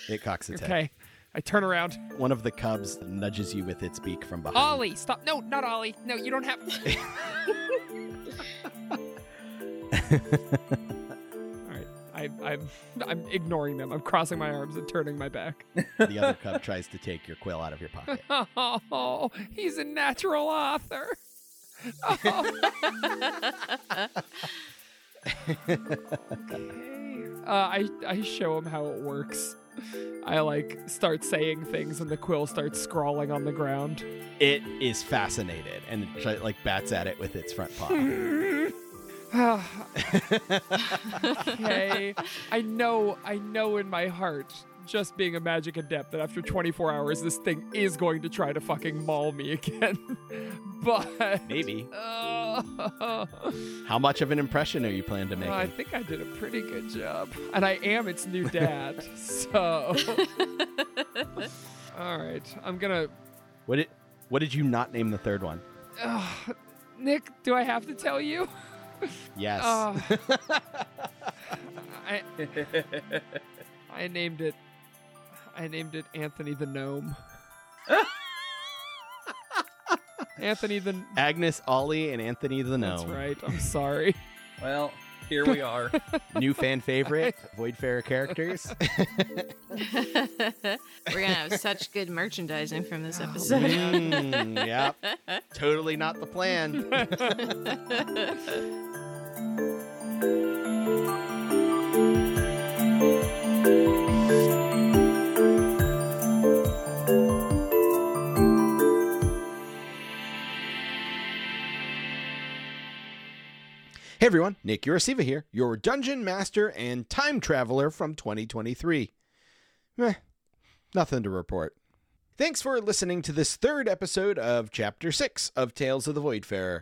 It cocks its head. I turn around. One of the cubs nudges you with its beak from behind. Ollie, stop. No, not Ollie. No, you don't have. All right. I, I'm, I'm ignoring them. I'm crossing my arms and turning my back. the other cub tries to take your quill out of your pocket. Oh, he's a natural author. Oh. okay. Uh, I I show him how it works. I like start saying things and the quill starts scrawling on the ground. It is fascinated and it like bats at it with its front paw. okay. I know, I know in my heart, just being a magic adept, that after 24 hours, this thing is going to try to fucking maul me again. but. Maybe. Uh, How much of an impression are you planning to make? I think I did a pretty good job. And I am its new dad. so. All right. I'm going to. What did What did you not name the third one? Nick, do I have to tell you? Yes. Uh, I, I named it. I named it Anthony the Gnome. Anthony the. Agnes, Ollie, and Anthony the Gnome. That's right. I'm sorry. well, here we are. New fan favorite, Voidfarer characters. We're gonna have such good merchandising from this episode. mm, yep. Totally not the plan. Hey everyone, Nick Urasiva here, your dungeon master and time traveler from 2023. Meh, nothing to report. Thanks for listening to this third episode of Chapter 6 of Tales of the Voidfarer.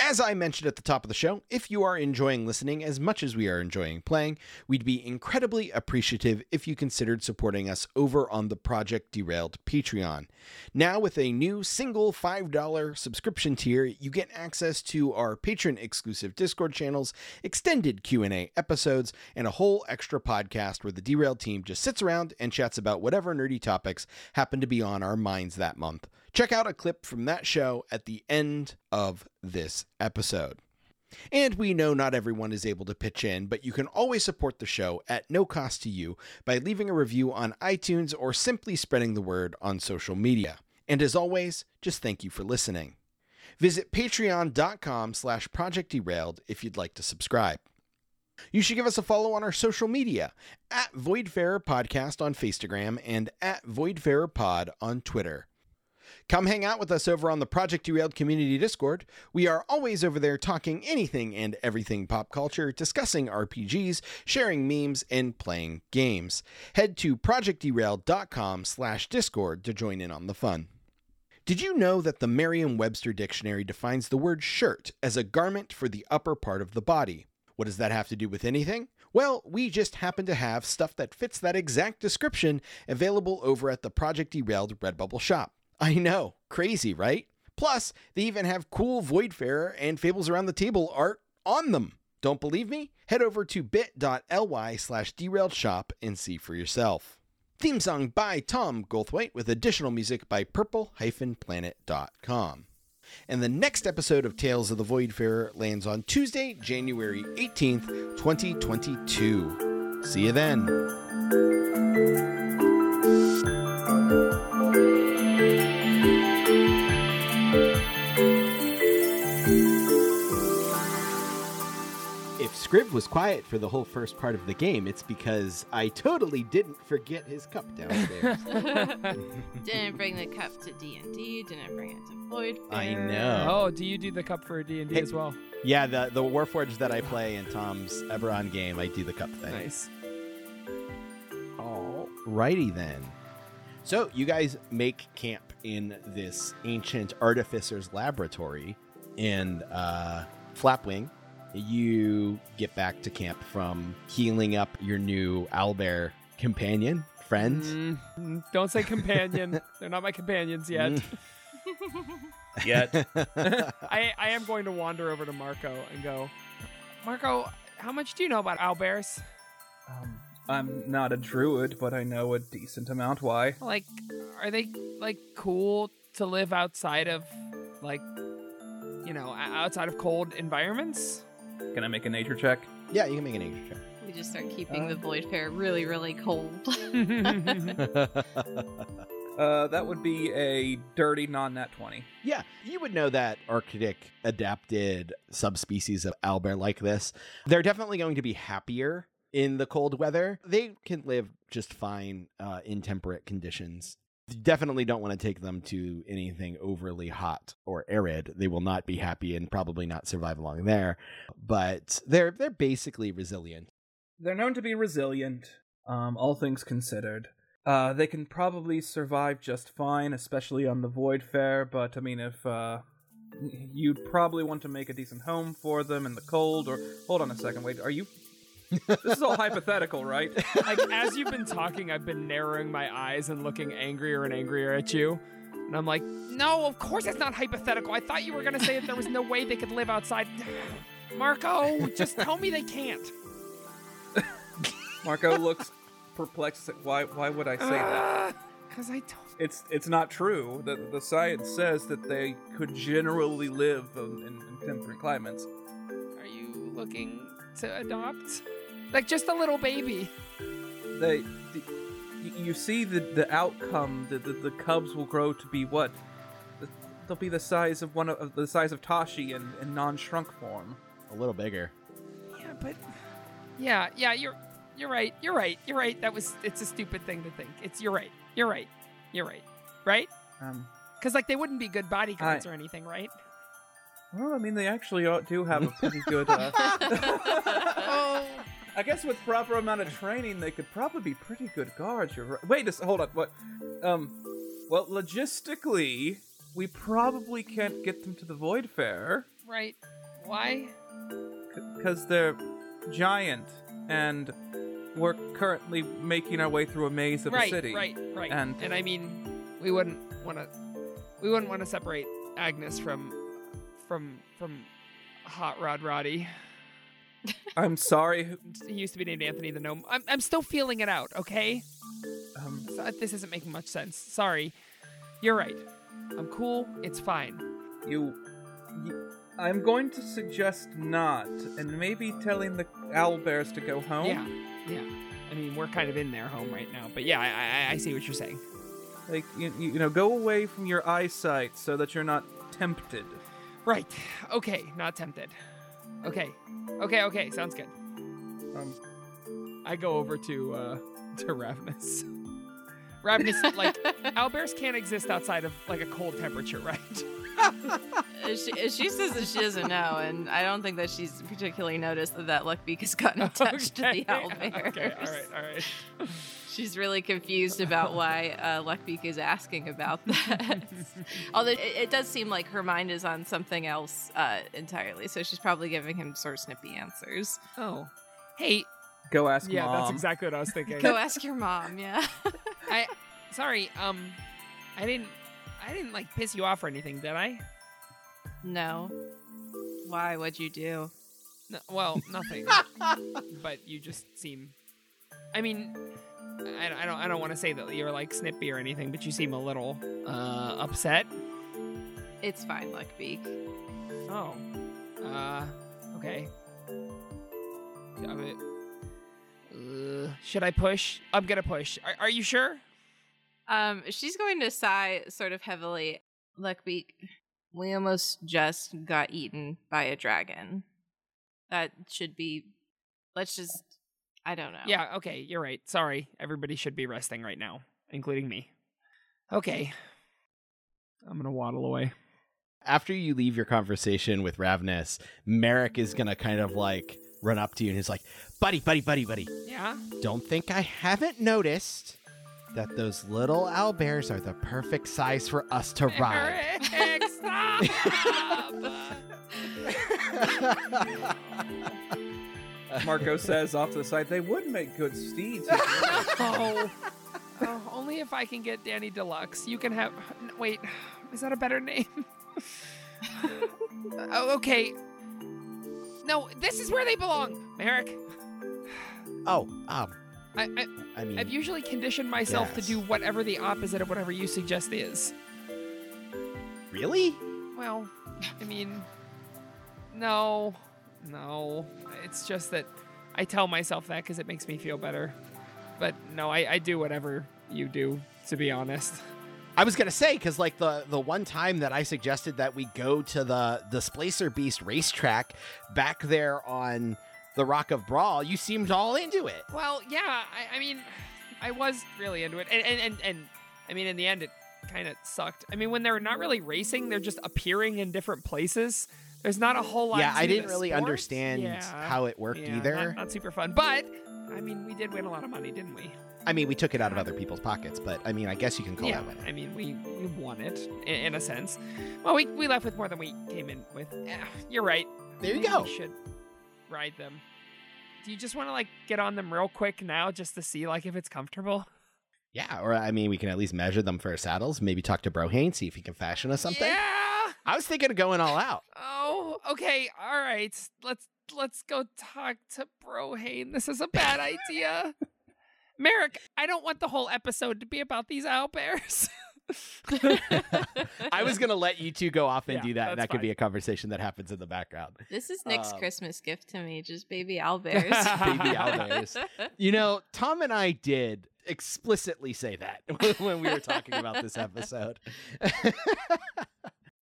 As I mentioned at the top of the show, if you are enjoying listening as much as we are enjoying playing, we'd be incredibly appreciative if you considered supporting us over on the Project Derailed Patreon. Now, with a new single $5 subscription tier, you get access to our patron exclusive Discord channels, extended Q&A episodes, and a whole extra podcast where the Derailed team just sits around and chats about whatever nerdy topics happen to be on our minds that month. Check out a clip from that show at the end of this episode. And we know not everyone is able to pitch in, but you can always support the show at no cost to you by leaving a review on iTunes or simply spreading the word on social media. And as always, just thank you for listening. Visit patreon.com slash project derailed if you'd like to subscribe. You should give us a follow on our social media at Voidfarer Podcast on Facegram and at Voidfarer Pod on Twitter. Come hang out with us over on the Project Derailed Community Discord. We are always over there talking anything and everything pop culture, discussing RPGs, sharing memes, and playing games. Head to projectderailed.com slash discord to join in on the fun. Did you know that the Merriam-Webster dictionary defines the word shirt as a garment for the upper part of the body? What does that have to do with anything? Well, we just happen to have stuff that fits that exact description available over at the Project Derailed Redbubble shop. I know, crazy, right? Plus, they even have cool Voidfarer and Fables Around the Table art on them. Don't believe me? Head over to bit.ly slash derailed shop and see for yourself. Theme song by Tom Goldthwait with additional music by purple-planet.com. And the next episode of Tales of the Voidfarer lands on Tuesday, January 18th, 2022. See you then. If Scriv was quiet for the whole first part of the game, it's because I totally didn't forget his cup downstairs. didn't bring the cup to D and D. Didn't bring it to Void. I know. Oh, do you do the cup for D and D as well? yeah, the the Warforged that I play in Tom's Eberron game, I do the cup thing. Nice. All righty then. So you guys make camp in this ancient artificer's laboratory in uh, Flapwing. You get back to camp from healing up your new owlbear companion friend. Mm, don't say companion. They're not my companions yet. Mm. Yet. I, I am going to wander over to Marco and go, Marco, how much do you know about owlbears? Um, I'm not a druid, but I know a decent amount. Why? Like, are they like cool to live outside of, like, you know, outside of cold environments? Can I make a nature check? yeah, you can make a nature check. We just start keeping Uh. the Voidfarer really, really cold. Uh, that would be a dirty non-nat 20. Yeah, you would know that Arctic adapted subspecies of owlbear like this. They're definitely going to be happier in the cold weather. They can live just fine uh, in temperate conditions. Definitely don't want to take them to anything overly hot or arid. They will not be happy and probably not survive along there. But they're they're basically resilient. They're known to be resilient, um, all things considered. Uh, they can probably survive just fine, especially on the Voidfarer, but I mean, if uh, you'd probably want to make a decent home for them in the cold, or hold on a second, wait, are you? This is all hypothetical, right? like, as you've been talking, I've been narrowing my eyes and looking angrier and angrier at you. And I'm like, no, of course it's not hypothetical. I thought you were going to say that there was no way they could live outside. Marco, just tell me they can't. Marco looks perplexed. Why? Why would I say that? Because I don't. It's it's not true. The the science says that they could generally live in, in, in temperate climates. Are you looking to adopt? Like just a little baby. They, the, you, you see the the outcome. The, the the cubs will grow to be what? They'll be the size of one of of the size of Tashi in, in non-shrunk form. A little bigger. Yeah, but yeah, yeah, you're you're right. You're right. You're right. That was it's a stupid thing to think. It's you're right. You're right. You're right. Right? Um, Because like they wouldn't be good bodyguards I- or anything, right? well, I mean, they actually do have a pretty good. Uh, Oh. I guess with proper amount of training, they could probably be pretty good guards. You're right. Wait, just hold on. What? Um, well, logistically, we probably can't get them to the Voidfarer Right. Why? because they're giant, and we're currently making our way through a maze of right, a city. right, right. And- and I mean, we wouldn't want to we wouldn't want to separate Agnes from from from Hot Rod Roddy. I'm sorry. He used to be named Anthony the Gnome. I'm I'm still feeling it out, okay? Um, So, this isn't making much sense. Sorry. You're right. I'm cool. It's fine. you, you, I'm going to suggest not, and maybe telling the owlbears to go home. Yeah, yeah. I mean, we're kind of in their home right now, but yeah, I, I, I see what you're saying. Like you you know, go away from your eyesight so that you're not tempted. Right. Okay. Not tempted. Okay. Okay. Okay. Sounds good. Um, I go over to uh to Ravenous. Ravenous, like owlbears can't exist outside of like a cold temperature, right? She, she says that she doesn't know, and I don't think that she's particularly noticed that that Luckbeak has gotten attached to the owlbear. Okay. All right. All right. She's really confused about why uh, Luckbeak is asking about that. Although it, it does seem like her mind is on something else uh, entirely, so she's probably giving him sort of snippy answers. Oh. Hey. go ask Yeah, mom. that's exactly what I was thinking. Go ask your mom, yeah. I. Sorry. Um. I didn't. I didn't like piss you off or anything, did I? no. Why? What'd you do? No, well, nothing. but you just seem. I mean, I, I don't. I don't want to say that you're like snippy or anything, but you seem a little uh, upset. It's fine, Luckbeak. Oh. Uh. Okay. I mean, uh, should I push? I'm gonna push. Are, are you sure? Um, she's going to sigh sort of heavily. Luckbeak, we almost just got eaten by a dragon. That should be. Let's just. I don't know. Yeah. Okay. You're right. Sorry. Everybody should be resting right now, including me. Okay. I'm gonna waddle away. After you leave your conversation with Ravnus, Merrick is gonna kind of like run up to you and he's like, "Buddy, buddy, buddy, buddy, Yeah. don't think I haven't noticed that those little owlbears are the perfect size for us to ride." Eric, stop! Marco says off to the side, they would make good steeds. oh. oh, only if I can get Danny Deluxe. You can have. Wait, is that a better name? oh, okay. No, this is where they belong, Merrick. oh, um, I, I, I mean, I've usually conditioned myself Yes. to do whatever the opposite of whatever you suggest is. really? Well, I mean, no, no. It's just that I tell myself that because it makes me feel better. But no, I, I do whatever you do, to be honest. I was gonna say because like the the one time that I suggested that we go to the Displacer Beast racetrack back there on the Rock of Brawl, you seemed all into it. Well, yeah, I, I mean, I was really into it. And, and, and, and I mean, in the end, it kind of sucked. I mean, when they're not really racing, they're just appearing in different places. There's not a whole lot yeah, I didn't really sport. understand Yeah. how it worked Yeah, either. Not, not super fun. But, I mean, we did win a lot of money, didn't we? I mean, we took it out of other people's pockets, but I mean, I guess you can call yeah, that winning. I mean, we, we won it in, in a sense. Well, we, we left with more than we came in with. Yeah, you're right. There you go. Should ride them. Do you just want to like get on them real quick now, just to see like if it's comfortable? Yeah, or I mean, we can at least measure them for our saddles. Maybe talk to Brohane, see if he can fashion us something. Yeah. I was thinking of going all out. Oh, okay. All right. Let's let's go talk to Brohane. This is a bad idea. Merrick, I don't want the whole episode to be about these owlbears. I was gonna let you two go off and Yeah, do that. and that's that could be a conversation that happens in the background. This is Nick's Um, Christmas gift to me, just baby owlbears. Baby owlbears. You know, Tom and I did explicitly say that when we were talking about this episode.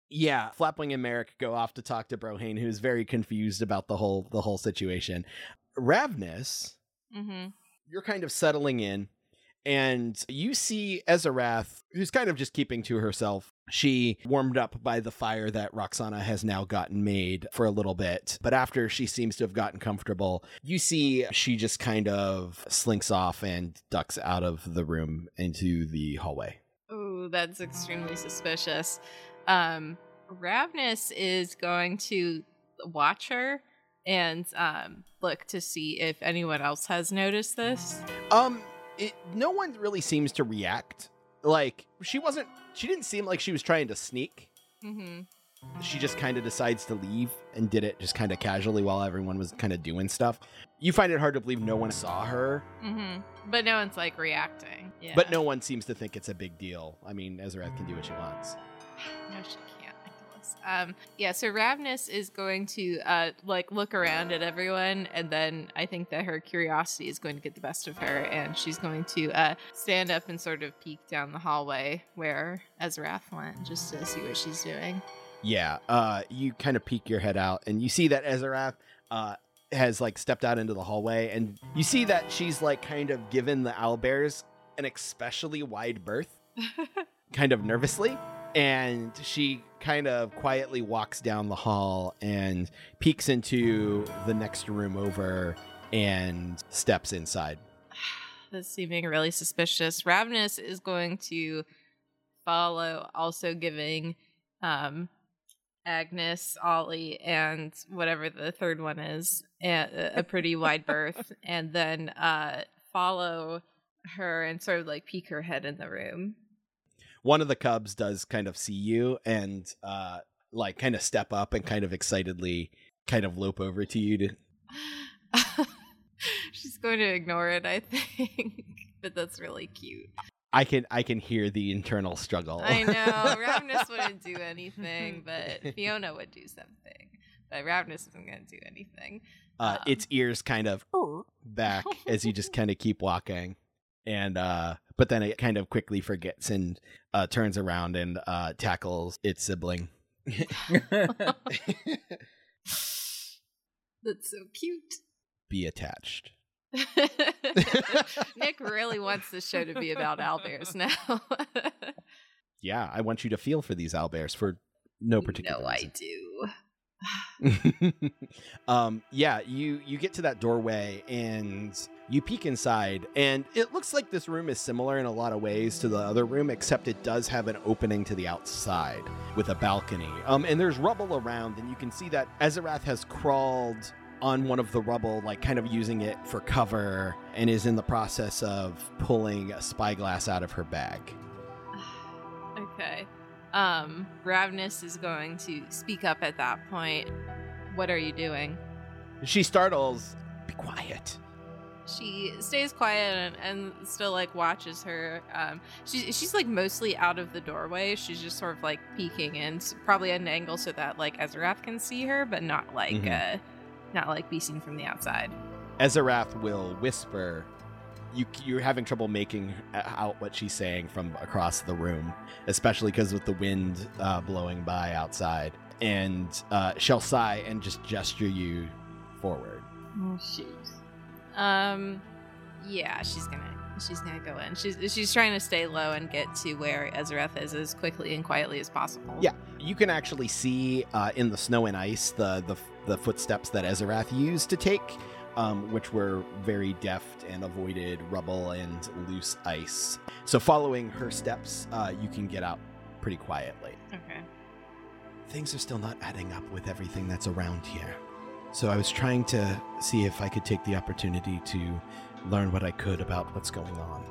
yeah, Flapwing and Merrick go off to talk to Brohane, who's very confused about the whole the whole situation. Ravnus, hmm you're kind of settling in, and you see Ezarath, who's kind of just keeping to herself. She warmed up by the fire that Roxana has now gotten made for a little bit, but after she seems to have gotten comfortable, you see she just kind of slinks off and ducks out of the room into the hallway. Ooh, that's extremely suspicious. Um, Ravnus is going to watch her and um, look to see if anyone else has noticed this. Um, it, no one really seems to react. Like she wasn't. She didn't seem like she was trying to sneak. hmm she just kind of decides to leave and did it just kind of casually while everyone was kind of doing stuff. You find it hard to believe no one saw her, hmm But no one's like reacting. Yeah. but no one seems to think it's a big deal. I mean, Ezrath can do what she wants. no, she can't. Um, yeah, so Ravnus is going to uh, like look around at everyone, and then I think that her curiosity is going to get the best of her, and she's going to uh, stand up and sort of peek down the hallway where Ezrath went, just to see what she's doing. Yeah, uh, you kind of peek your head out and you see that Ezerath uh, has like stepped out into the hallway, and you see that she's like kind of given the owlbears an especially wide berth, kind of nervously, and she kind of quietly walks down the hall and peeks into the next room over and steps inside. That's seeming really suspicious. Ravnus is going to follow, also giving um, Agnes, Ollie, and whatever the third one is a, a pretty wide berth, and then uh, follow her and sort of like peek her head in the room. One of the cubs does kind of see you and uh, like kind of step up and kind of excitedly kind of lope over to you to She's going to ignore it, I think, but that's really cute. I can I can hear the internal struggle. I know. Ravnus wouldn't do anything, but Fiona would do something. But Ravnus isn't going to do anything. uh, Um. its ears kind of back as you just kind of keep walking, and uh, but then it kind of quickly forgets and uh, turns around and uh, tackles its sibling. That's so cute. Be attached. Nick really wants this show to be about owlbears now. Yeah, I want you to feel for these owlbears for no particular No, I do. um yeah you you get to that doorway and you peek inside and it looks like this room is similar in a lot of ways to the other room except it does have an opening to the outside with a balcony um and there's rubble around and you can see that Ezerath has crawled on one of the rubble like kind of using it for cover and is in the process of pulling a spyglass out of her bag okay. Um, Ravnus is going to speak up at that point. What are you doing? she startles be quiet She stays quiet and, and still like watches her. Um, she's she's like mostly out of the doorway. She's just sort of like peeking in, probably at an angle so that like Ezrath can see her, but not like Mhm. uh, not like be seen from the outside. Ezerath will whisper. You you're having trouble making out what she's saying from across the room, especially because with the wind uh, blowing by outside. And uh, she'll sigh and just gesture you forward. Oh shoot. Um, yeah, she's gonna she's gonna go in. She's she's trying to stay low and get to where Ezrath is as quickly and quietly as possible. Yeah. You can actually see uh, in the snow and ice the the, the footsteps that Ezerath used to take, um, which were very deft and avoided rubble and loose ice. So following her steps, uh, you can get out pretty quietly. Okay. things are still not adding up with everything that's around here. So I was trying to see if I could take the opportunity to learn what I could about what's going on.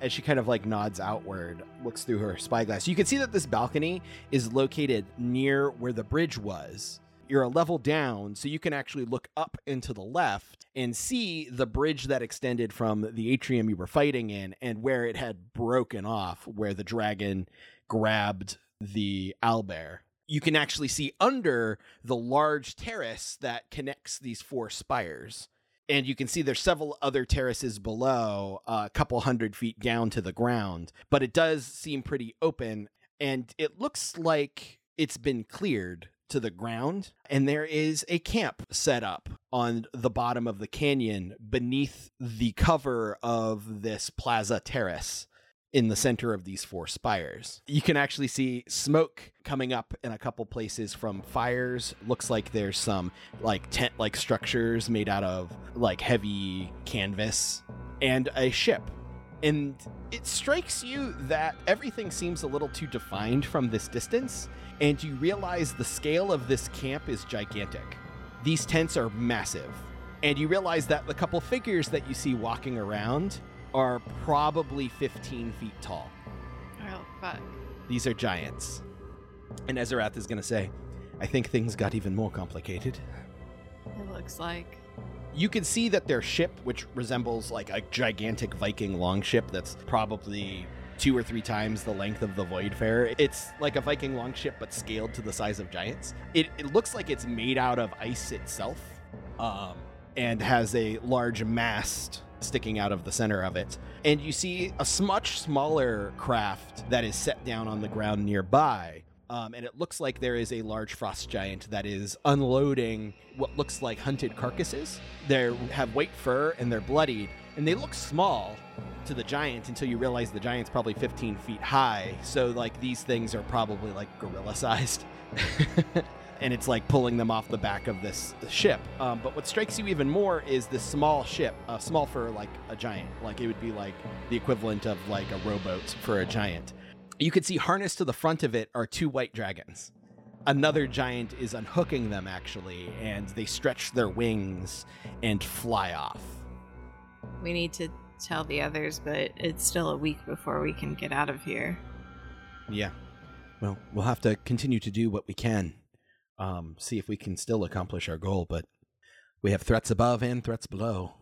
As she kind of like nods outward, looks through her spyglass, you can see that this balcony is located near where the bridge was. You're a level down, so you can actually look up into the left and see the bridge that extended from the atrium you were fighting in and where it had broken off, where the dragon grabbed the owlbear. You can actually see under the large terrace that connects these four spires. And you can see there's several other terraces below, uh, a couple hundred feet down to the ground. But it does seem pretty open, and it looks like it's been cleared to the ground. And there is a camp set up on the bottom of the canyon beneath the cover of this plaza terrace in the center of these four spires. You can actually see smoke coming up in a couple places from fires. Looks like there's some like tent like structures made out of like heavy canvas and a ship. And it strikes you that everything seems a little too defined from this distance, and you realize the scale of this camp is gigantic. These tents are massive, and you realize that the couple figures that you see walking around are probably 15 feet tall. Oh fuck. These are giants. And Ezerath is going to say, I think things got even more complicated. It looks like. You can see that their ship, which resembles like a gigantic Viking longship that's probably two or three times the length of the Voidfarer. It's like a Viking longship, but scaled to the size of giants. It, it looks like it's made out of ice itself, um, and has a large mast sticking out of the center of it. And you see a much smaller craft that is set down on the ground nearby. Um, and it looks like there is a large frost giant that is unloading what looks like hunted carcasses. They have white fur and they're bloodied, and they look small to the giant until you realize the giant's probably 15 feet high. So like these things are probably like gorilla sized. and it's like pulling them off the back of this ship. Um, but what strikes you even more is this small ship, uh, small for like a giant. Like it would be like the equivalent of like a rowboat for a giant. You could see harnessed to the front of it are two white dragons. Another giant is unhooking them actually, and they stretch their wings and fly off. We need to tell the others, but it's still a week before we can get out of here. Yeah. Well, we'll have to continue to do what we can. Um, see if we can still accomplish our goal, but we have threats above and threats below.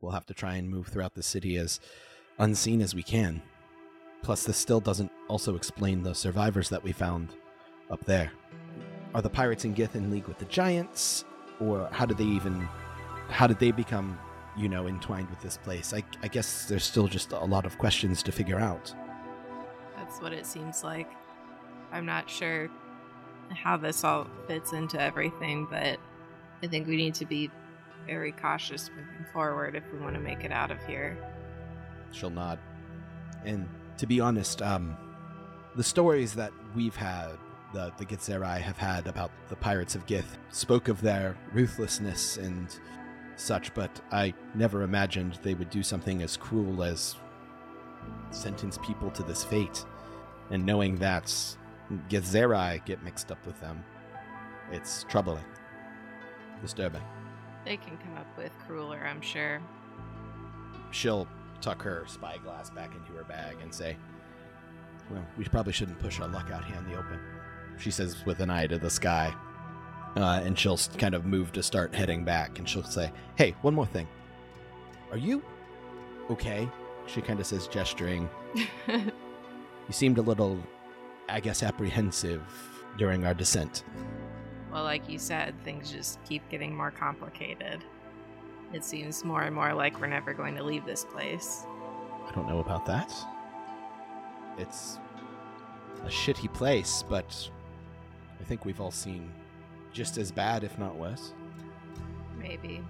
We'll have to try and move throughout the city as unseen as we can. Plus, this still doesn't also explain the survivors that we found up there. Are the pirates in Gith in league with the giants? Or how did they even. How did they become, you know, entwined with this place? I, I guess there's still just a lot of questions to figure out. That's what it seems like. I'm not sure how this all fits into everything, but I think we need to be very cautious moving forward if we want to make it out of here. She'll nod. And to be honest, um, the stories that we've had, the, the Githzerai have had about the pirates of Gith, spoke of their ruthlessness and such, but I never imagined they would do something as cruel as sentence people to this fate. And knowing that Githzerai get mixed up with them, it's troubling, disturbing. They can come up with crueler, I'm sure. She'll tuck her spyglass back into her bag and say, Well, we probably shouldn't push our luck out here in the open. She says with an eye to the sky. Uh, and she'll kind of move to start heading back. And she'll say, Hey, one more thing. Are you okay? She kind of says, gesturing. you seemed a little, I guess, apprehensive during our descent. well, like you said, things just keep getting more complicated. It seems more and more like we're never going to leave this place. I don't know about that. It's a shitty place, but I think we've all seen just as bad, if not worse. Maybe.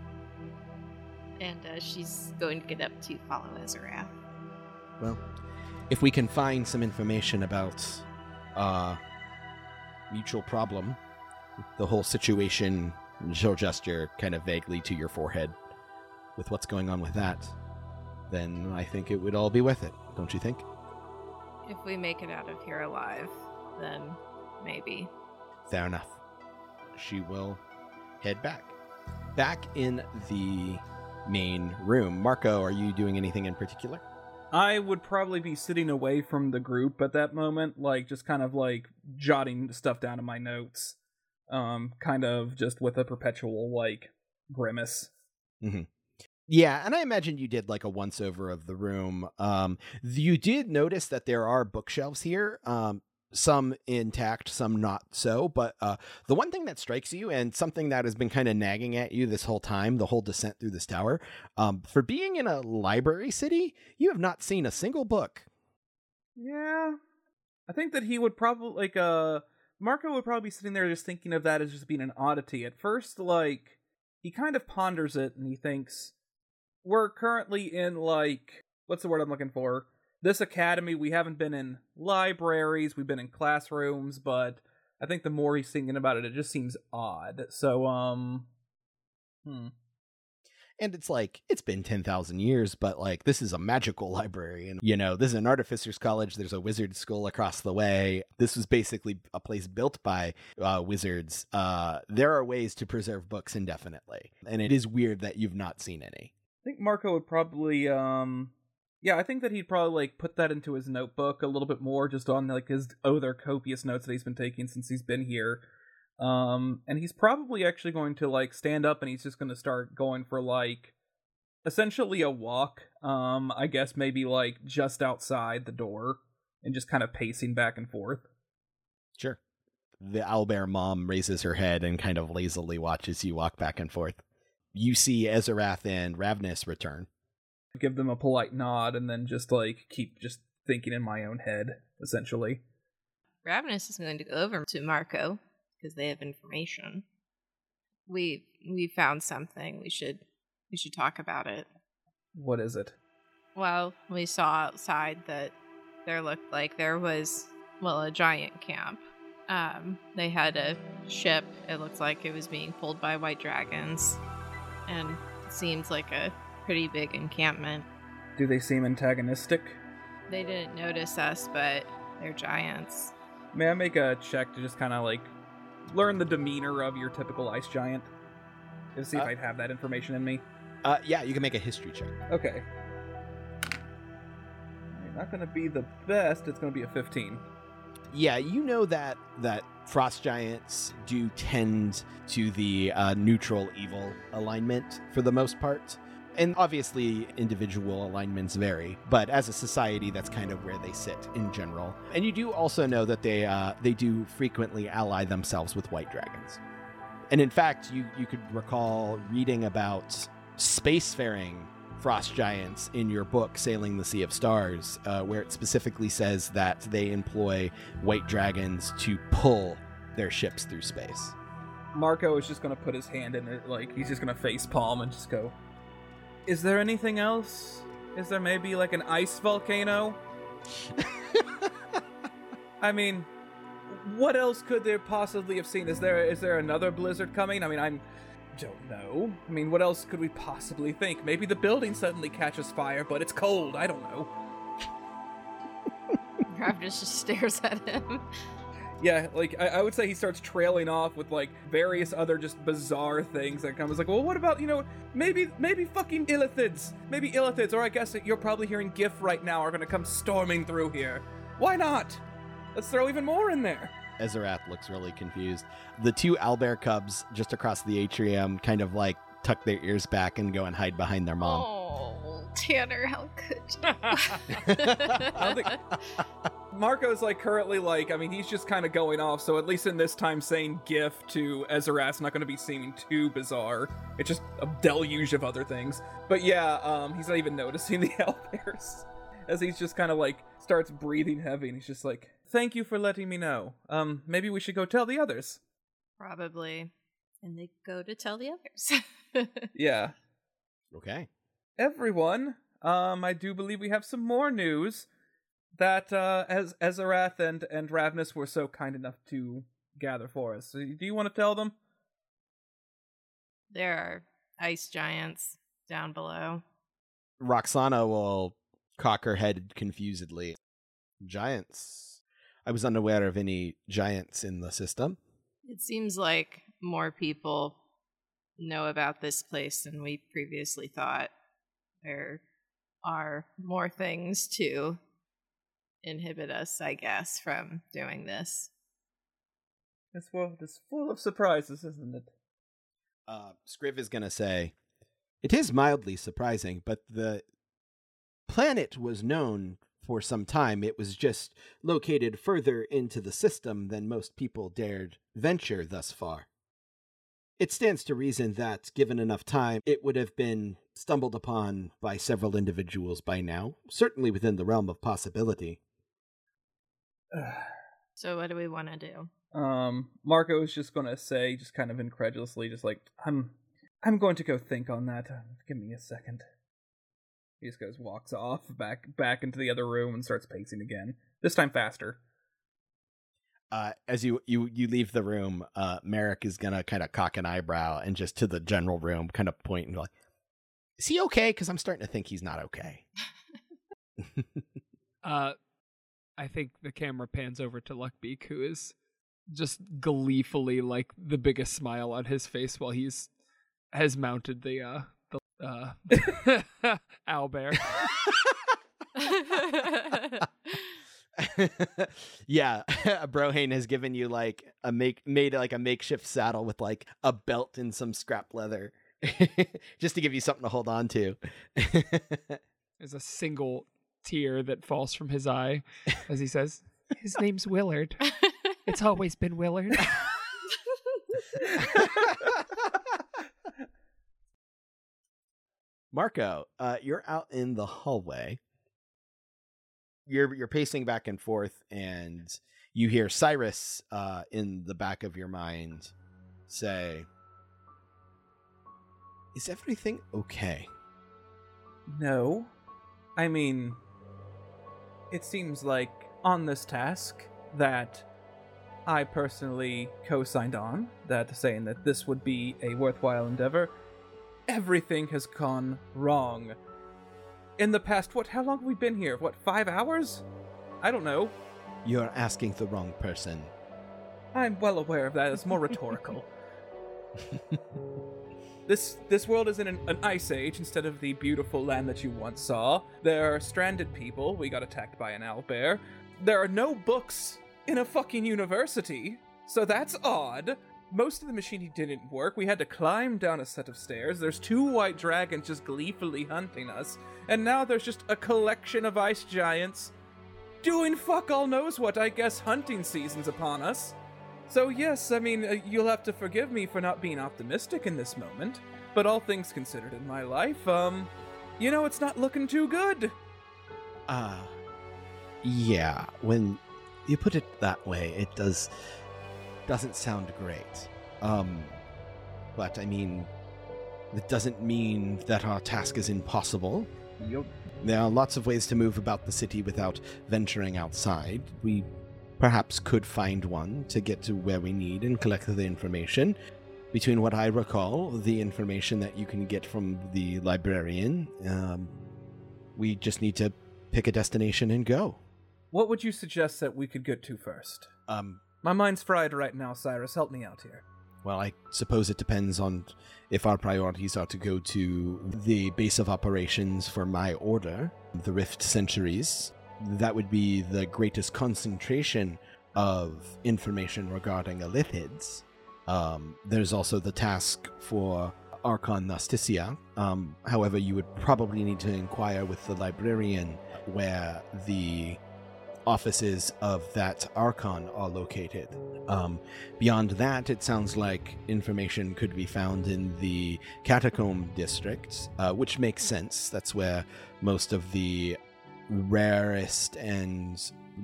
And uh, she's going to get up to follow Azarath. Well, if we can find some information about uh mutual problem, the whole situation, she'll gesture kind of vaguely to your forehead with what's going on with that, then I think it would all be worth it, don't you think? If we make it out of here alive, then maybe. Fair enough. She will head back. Back in the main room. Marco, are you doing anything in particular? I would probably be sitting away from the group at that moment, like just kind of like jotting stuff down in my notes, um, kind of just with a perpetual like grimace. Yeah, and I imagine you did like a once over of the room. Um, you did notice that there are bookshelves here, um, some intact, some not so. But uh, the one thing that strikes you, and something that has been kind of nagging at you this whole time, the whole descent through this tower, um, for being in a library city, you have not seen a single book. Yeah, I think that he would probably like uh Marco would probably be sitting there just thinking of that as just being an oddity. At first, like he kind of ponders it and he thinks we're currently in like what's the word I'm looking for? This academy, we haven't been in libraries, we've been in classrooms, but I think the more he's thinking about it, it just seems odd. So um hmm. And it's like, it's been 10,000 years, but like, this is a magical library. And, you know, this is an artificer's college. There's a wizard school across the way. This was basically a place built by uh, wizards. Uh, there are ways to preserve books indefinitely. And it is weird that you've not seen any. I think Marco would probably um yeah, I think that he'd probably like put that into his notebook a little bit more just on like his other copious notes that he's been taking since he's been here. Um and he's probably actually going to like stand up and he's just going to start going for like essentially a walk. Um, I guess maybe like just outside the door and just kind of pacing back and forth. Sure. The owlbear mom raises her head and kind of lazily watches you walk back and forth. You see Ezerath and Ravnus return. Give them a polite nod and then just like keep just thinking in my own head, essentially. Ravnus is going to go over to Marco because they have information. We we found something. We should we should talk about it. What is it? Well, we saw outside that there looked like there was well a giant camp. Um, they had a ship. It looked like it was being pulled by white dragons, and it seems like a pretty big encampment. Do they seem antagonistic? They didn't notice us, but they're giants. May I make a check to just kind of like learn the demeanor of your typical ice giant? To see if Uh, I'd have that information in me. Uh, yeah, you can make a history check. Okay. Not gonna be the best. It's gonna be a 15. Yeah, you know that that frost giants do tend to the uh, neutral evil alignment for the most part. And obviously, individual alignments vary, but as a society, that's kind of where they sit in general. And you do also know that they uh, they do frequently ally themselves with white dragons. And in fact, you you could recall reading about spacefaring frost giants in your book sailing the sea of stars uh, where it specifically says that they employ white dragons to pull their ships through space Marco is just gonna put his hand in it, like he's just gonna face palm and just go. Is there anything else? Is there maybe like an ice volcano? I mean, what else could there possibly have seen? Is there is there another blizzard coming? I mean, I'm don't know. I mean, what else could we possibly think? Maybe the building suddenly catches fire, but it's cold. I don't know. Ravnus just stares at him. Yeah, like I, I would say he starts trailing off with like various other just bizarre things that come. comes like, well, what about you know maybe maybe fucking illithids, maybe illithids, or I guess you're probably hearing Gith right now are gonna come storming through here. Why not? Let's throw even more in there. ezerath looks really confused the two owlbear cubs just across the atrium kind of like tuck their ears back and go and hide behind their mom Oh, Tanner, how could I don't think Marco's like currently like I mean he's just kind of going off, so at least in this time saying Gith to Ezerath's not going to be seeming too bizarre. It's just a deluge of other things. But yeah, um, he's not even noticing the owlbears as he's just kind of like starts breathing heavy and he's just like, "Thank you for letting me know. Um, maybe we should go tell the others." Probably. And they go to tell the others. Yeah, okay everyone. Um, I do believe we have some more news that uh, as Ezerath and and Ravnus were so kind enough to gather for us. So do you want to tell them? there are ice giants down below. roxana will cock her head confusedly giants i was unaware of any giants in the system It seems like more people know about this place than we previously thought. There are more things to inhibit us, I guess, from doing this. This world is full of surprises, isn't it? uh, Scriv is going to say, It is mildly surprising, but the planet was known for some time. It was just located further into the system than most people dared venture thus far. It stands to reason that, given enough time, it would have been stumbled upon by several individuals by now, certainly within the realm of possibility. So, what do we want to do? um, Marco is just gonna say, just kind of incredulously, just like I'm, I'm going to go think on that. Uh, Give me a second. He just goes, walks off back back into the other room and starts pacing again. This time faster. uh, as you, you you leave the room, uh, Merrick is gonna kind of cock an eyebrow and just to the general room, kind of point and go like, "Is he okay?" Because I'm starting to think he's not okay. Uh, I think the camera pans over to Luckbeak, who is just gleefully like the biggest smile on his face while he's has mounted the uh the uh owlbear. yeah, Brohane has given you like a make made like a makeshift saddle with like a belt and some scrap leather. just to give you something to hold on to. There's a single tear that falls from his eye as he says, His name's Willard. It's always been Willard. Marco, uh, you're out in the hallway. You're you're pacing back and forth, and you hear Cyrus uh, in the back of your mind say, "Is everything okay?" No. I mean, it seems like on this task that I personally co signed on, that saying that this would be a worthwhile endeavor, everything has gone wrong. In the past, what, how long have we been here? What, five hours? I don't know. You're asking the wrong person. I'm well aware of that. It's more rhetorical. This this world is in an, an, ice age instead of the beautiful land that you once saw. There are stranded people. We got attacked by an owlbear. There are no books in a fucking university, so that's odd. Most of the machinery didn't work. We had to climb down a set of stairs. There's two white dragons just gleefully hunting us, and now there's just a collection of ice giants doing fuck all knows what. I guess hunting season's upon us. So, yes, I mean, uh, you'll have to forgive me for not being optimistic in this moment, but all things considered in my life, um, you know, it's not looking too good. Uh, yeah, when you put it that way, it does, doesn't sound great. Um, but I mean, it doesn't mean that our task is impossible. Yep. There are lots of ways to move about the city without venturing outside. We perhaps could find one to get to where we need and collect the information. Between what I recall, the information that you can get from the librarian, um, we just need to pick a destination and go. What would you suggest that we could get to first? Um, My mind's fried right now, Cyrus. Help me out here. well, I suppose it depends on if our priorities are to go to the base of operations for my order, the Rift Centuries. That would be the greatest concentration of information regarding Illithids. Um, there's also the task for Archon Nasticia. Um, however, you would probably need to inquire with the librarian where the offices of that Archon are located. Um, beyond that, it sounds like information could be found in the Catacomb district, uh, which makes sense. That's where most of the rarest and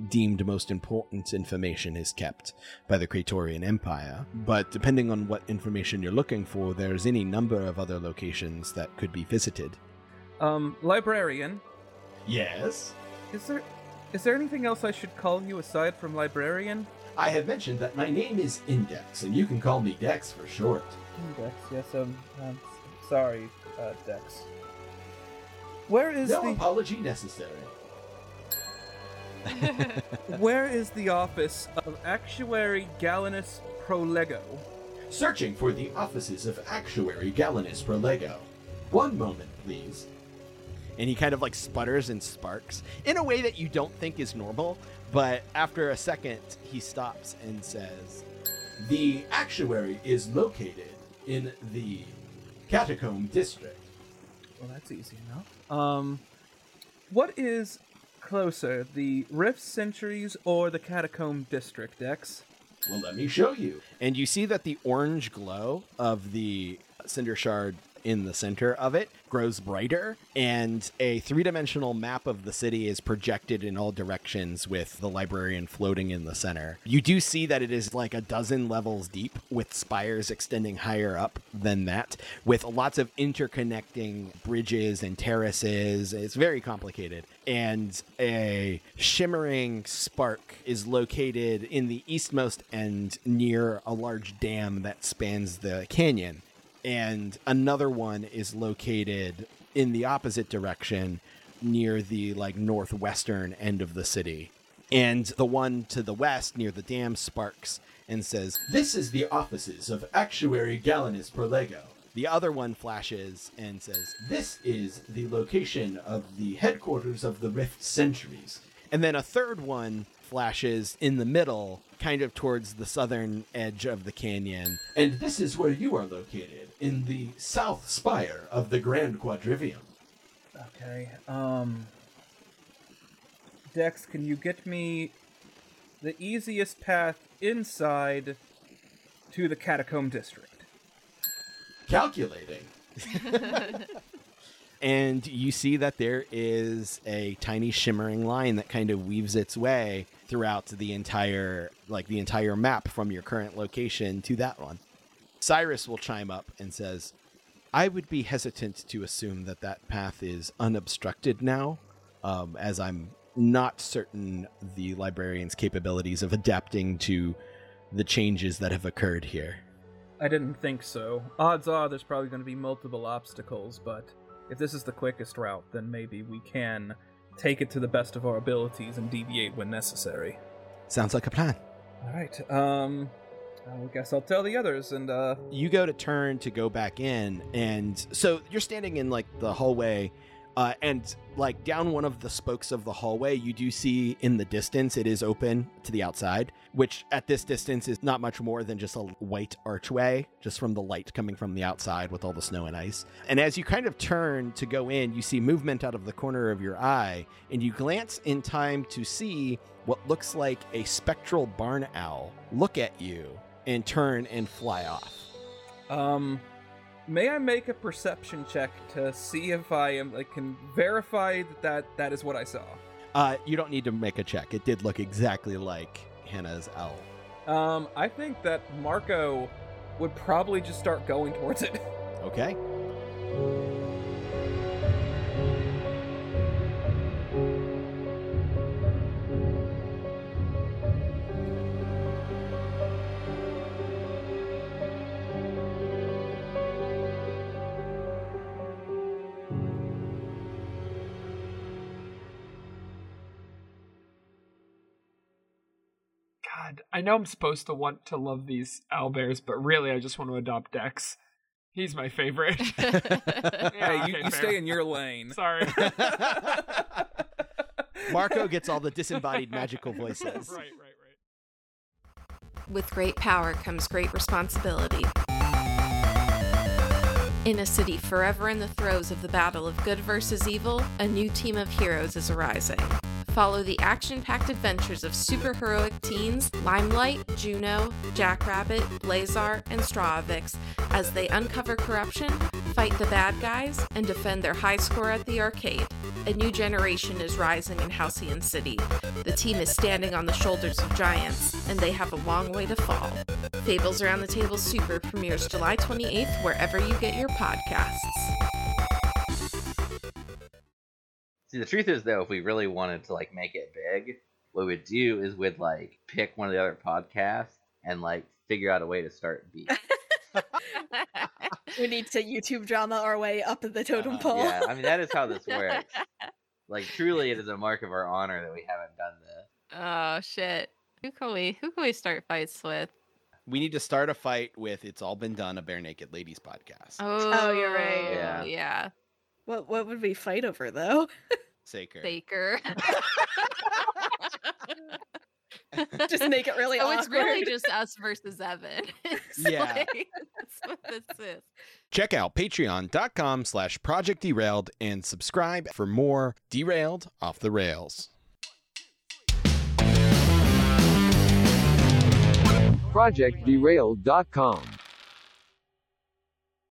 deemed most important information is kept by the Praetorian Empire. But depending on what information you're looking for, there's any number of other locations that could be visited. Um, librarian, Yes? is there is there anything else I should call you aside from librarian? I have mentioned that my name is Index, and you can call me Dex for short. Dex, yes, um, um sorry, uh, Dex. Where is No the apology necessary. where is the office of Actuary Galenus Prolego? Searching for the offices of Actuary Galenus Prolego. One moment, please. and he kind of like sputters and sparks in a way that you don't think is normal. But after a second, he stops and says, The actuary is located in the Catacomb District. Well, that's easy enough. Um, what is closer, the Rift Centuries or the Catacomb District, Dex? Well, let me show you. and you see that the orange glow of the cinder shard in the center of it grows brighter, and a three dimensional map of the city is projected in all directions with the librarian floating in the center. You do see that it is like a dozen levels deep, with spires extending higher up than that, with lots of interconnecting bridges and terraces. It's very complicated. And a shimmering spark is located in the eastmost end near a large dam that spans the canyon and another one is located in the opposite direction near the like northwestern end of the city and the one to the west near the dam sparks and says This is the offices of Actuary Galenus Prolego. the other one flashes and says This is the location of the headquarters of the Rift Centuries. And then a third one flashes in the middle, kind of towards the southern edge of the canyon. And this is where you are located, in the south spire of the Grand Quadrivium. Okay. Um. Dex, can you get me the easiest path inside to the catacomb district? Calculating. and you see that there is a tiny shimmering line that kind of weaves its way throughout the entire like the entire map from your current location to that one. Cyrus will chime up and says, "I would be hesitant to assume that that path is unobstructed now, um, as I'm not certain the librarian's capabilities of adapting to the changes that have occurred here." I didn't think so. Odds are there's probably going to be multiple obstacles, but if this is the quickest route, then maybe we can take it to the best of our abilities and deviate when necessary. Sounds like a plan. All right. Um, I guess I'll tell the others. And uh, you go to turn to go back in, and so you're standing in like the hallway, uh, and like down one of the spokes of the hallway, you do see in the distance it is open to the outside, which at this distance is not much more than just a white archway, just from the light coming from the outside with all the snow and ice. And as you kind of turn to go in, you see movement out of the corner of your eye, and you glance in time to see what looks like a spectral barn owl look at you and turn and fly off. Um, may I make a perception check to see if I am like can verify that that, that is what I saw? Uh, you don't need to make a check. It did look exactly like Hannah's owl. Um, I think that Marco would probably just start going towards it. Okay. Know I'm supposed to want to love these owlbears, but really I just want to adopt Dex. He's my favorite. hey, Yeah, you, okay, you stay in your lane. Sorry. Marco gets all the disembodied magical voices. right, right, right. With great power comes great responsibility. In a city forever in the throes of the battle of good versus evil, a new team of heroes is arising. Follow the action packed adventures of superheroic teens Limelight, Juno, Jackrabbit, Blazar, and Strawvix as they uncover corruption, fight the bad guys, and defend their high score at the arcade. A new generation is rising in Halcyon City. The team is standing on the shoulders of giants, and they have a long way to fall. Fables Around the Table Super premieres July 28th wherever you get your podcasts. See, the truth is though, if we really wanted to like make it big, what we'd do is we'd like pick one of the other podcasts and like figure out a way to start beef. we need to YouTube drama our way up the totem Uh, pole. yeah, I mean that is how this works. Like truly, it is a mark of our honor that we haven't done this. Oh shit. Who can we who can we start fights with? We need to start a fight with It's All Been Done, a Barenaked Ladies podcast. Oh, you're right. Yeah. Yeah. What what would we fight over though? Saker. Baker. Just make it really oh, awkward. it's really just us versus Evan. It's Yeah. like- that's what this is. Check out patreon.com slash project derailed and subscribe for more Derailed Off the Rails. ProjectDerailed.com.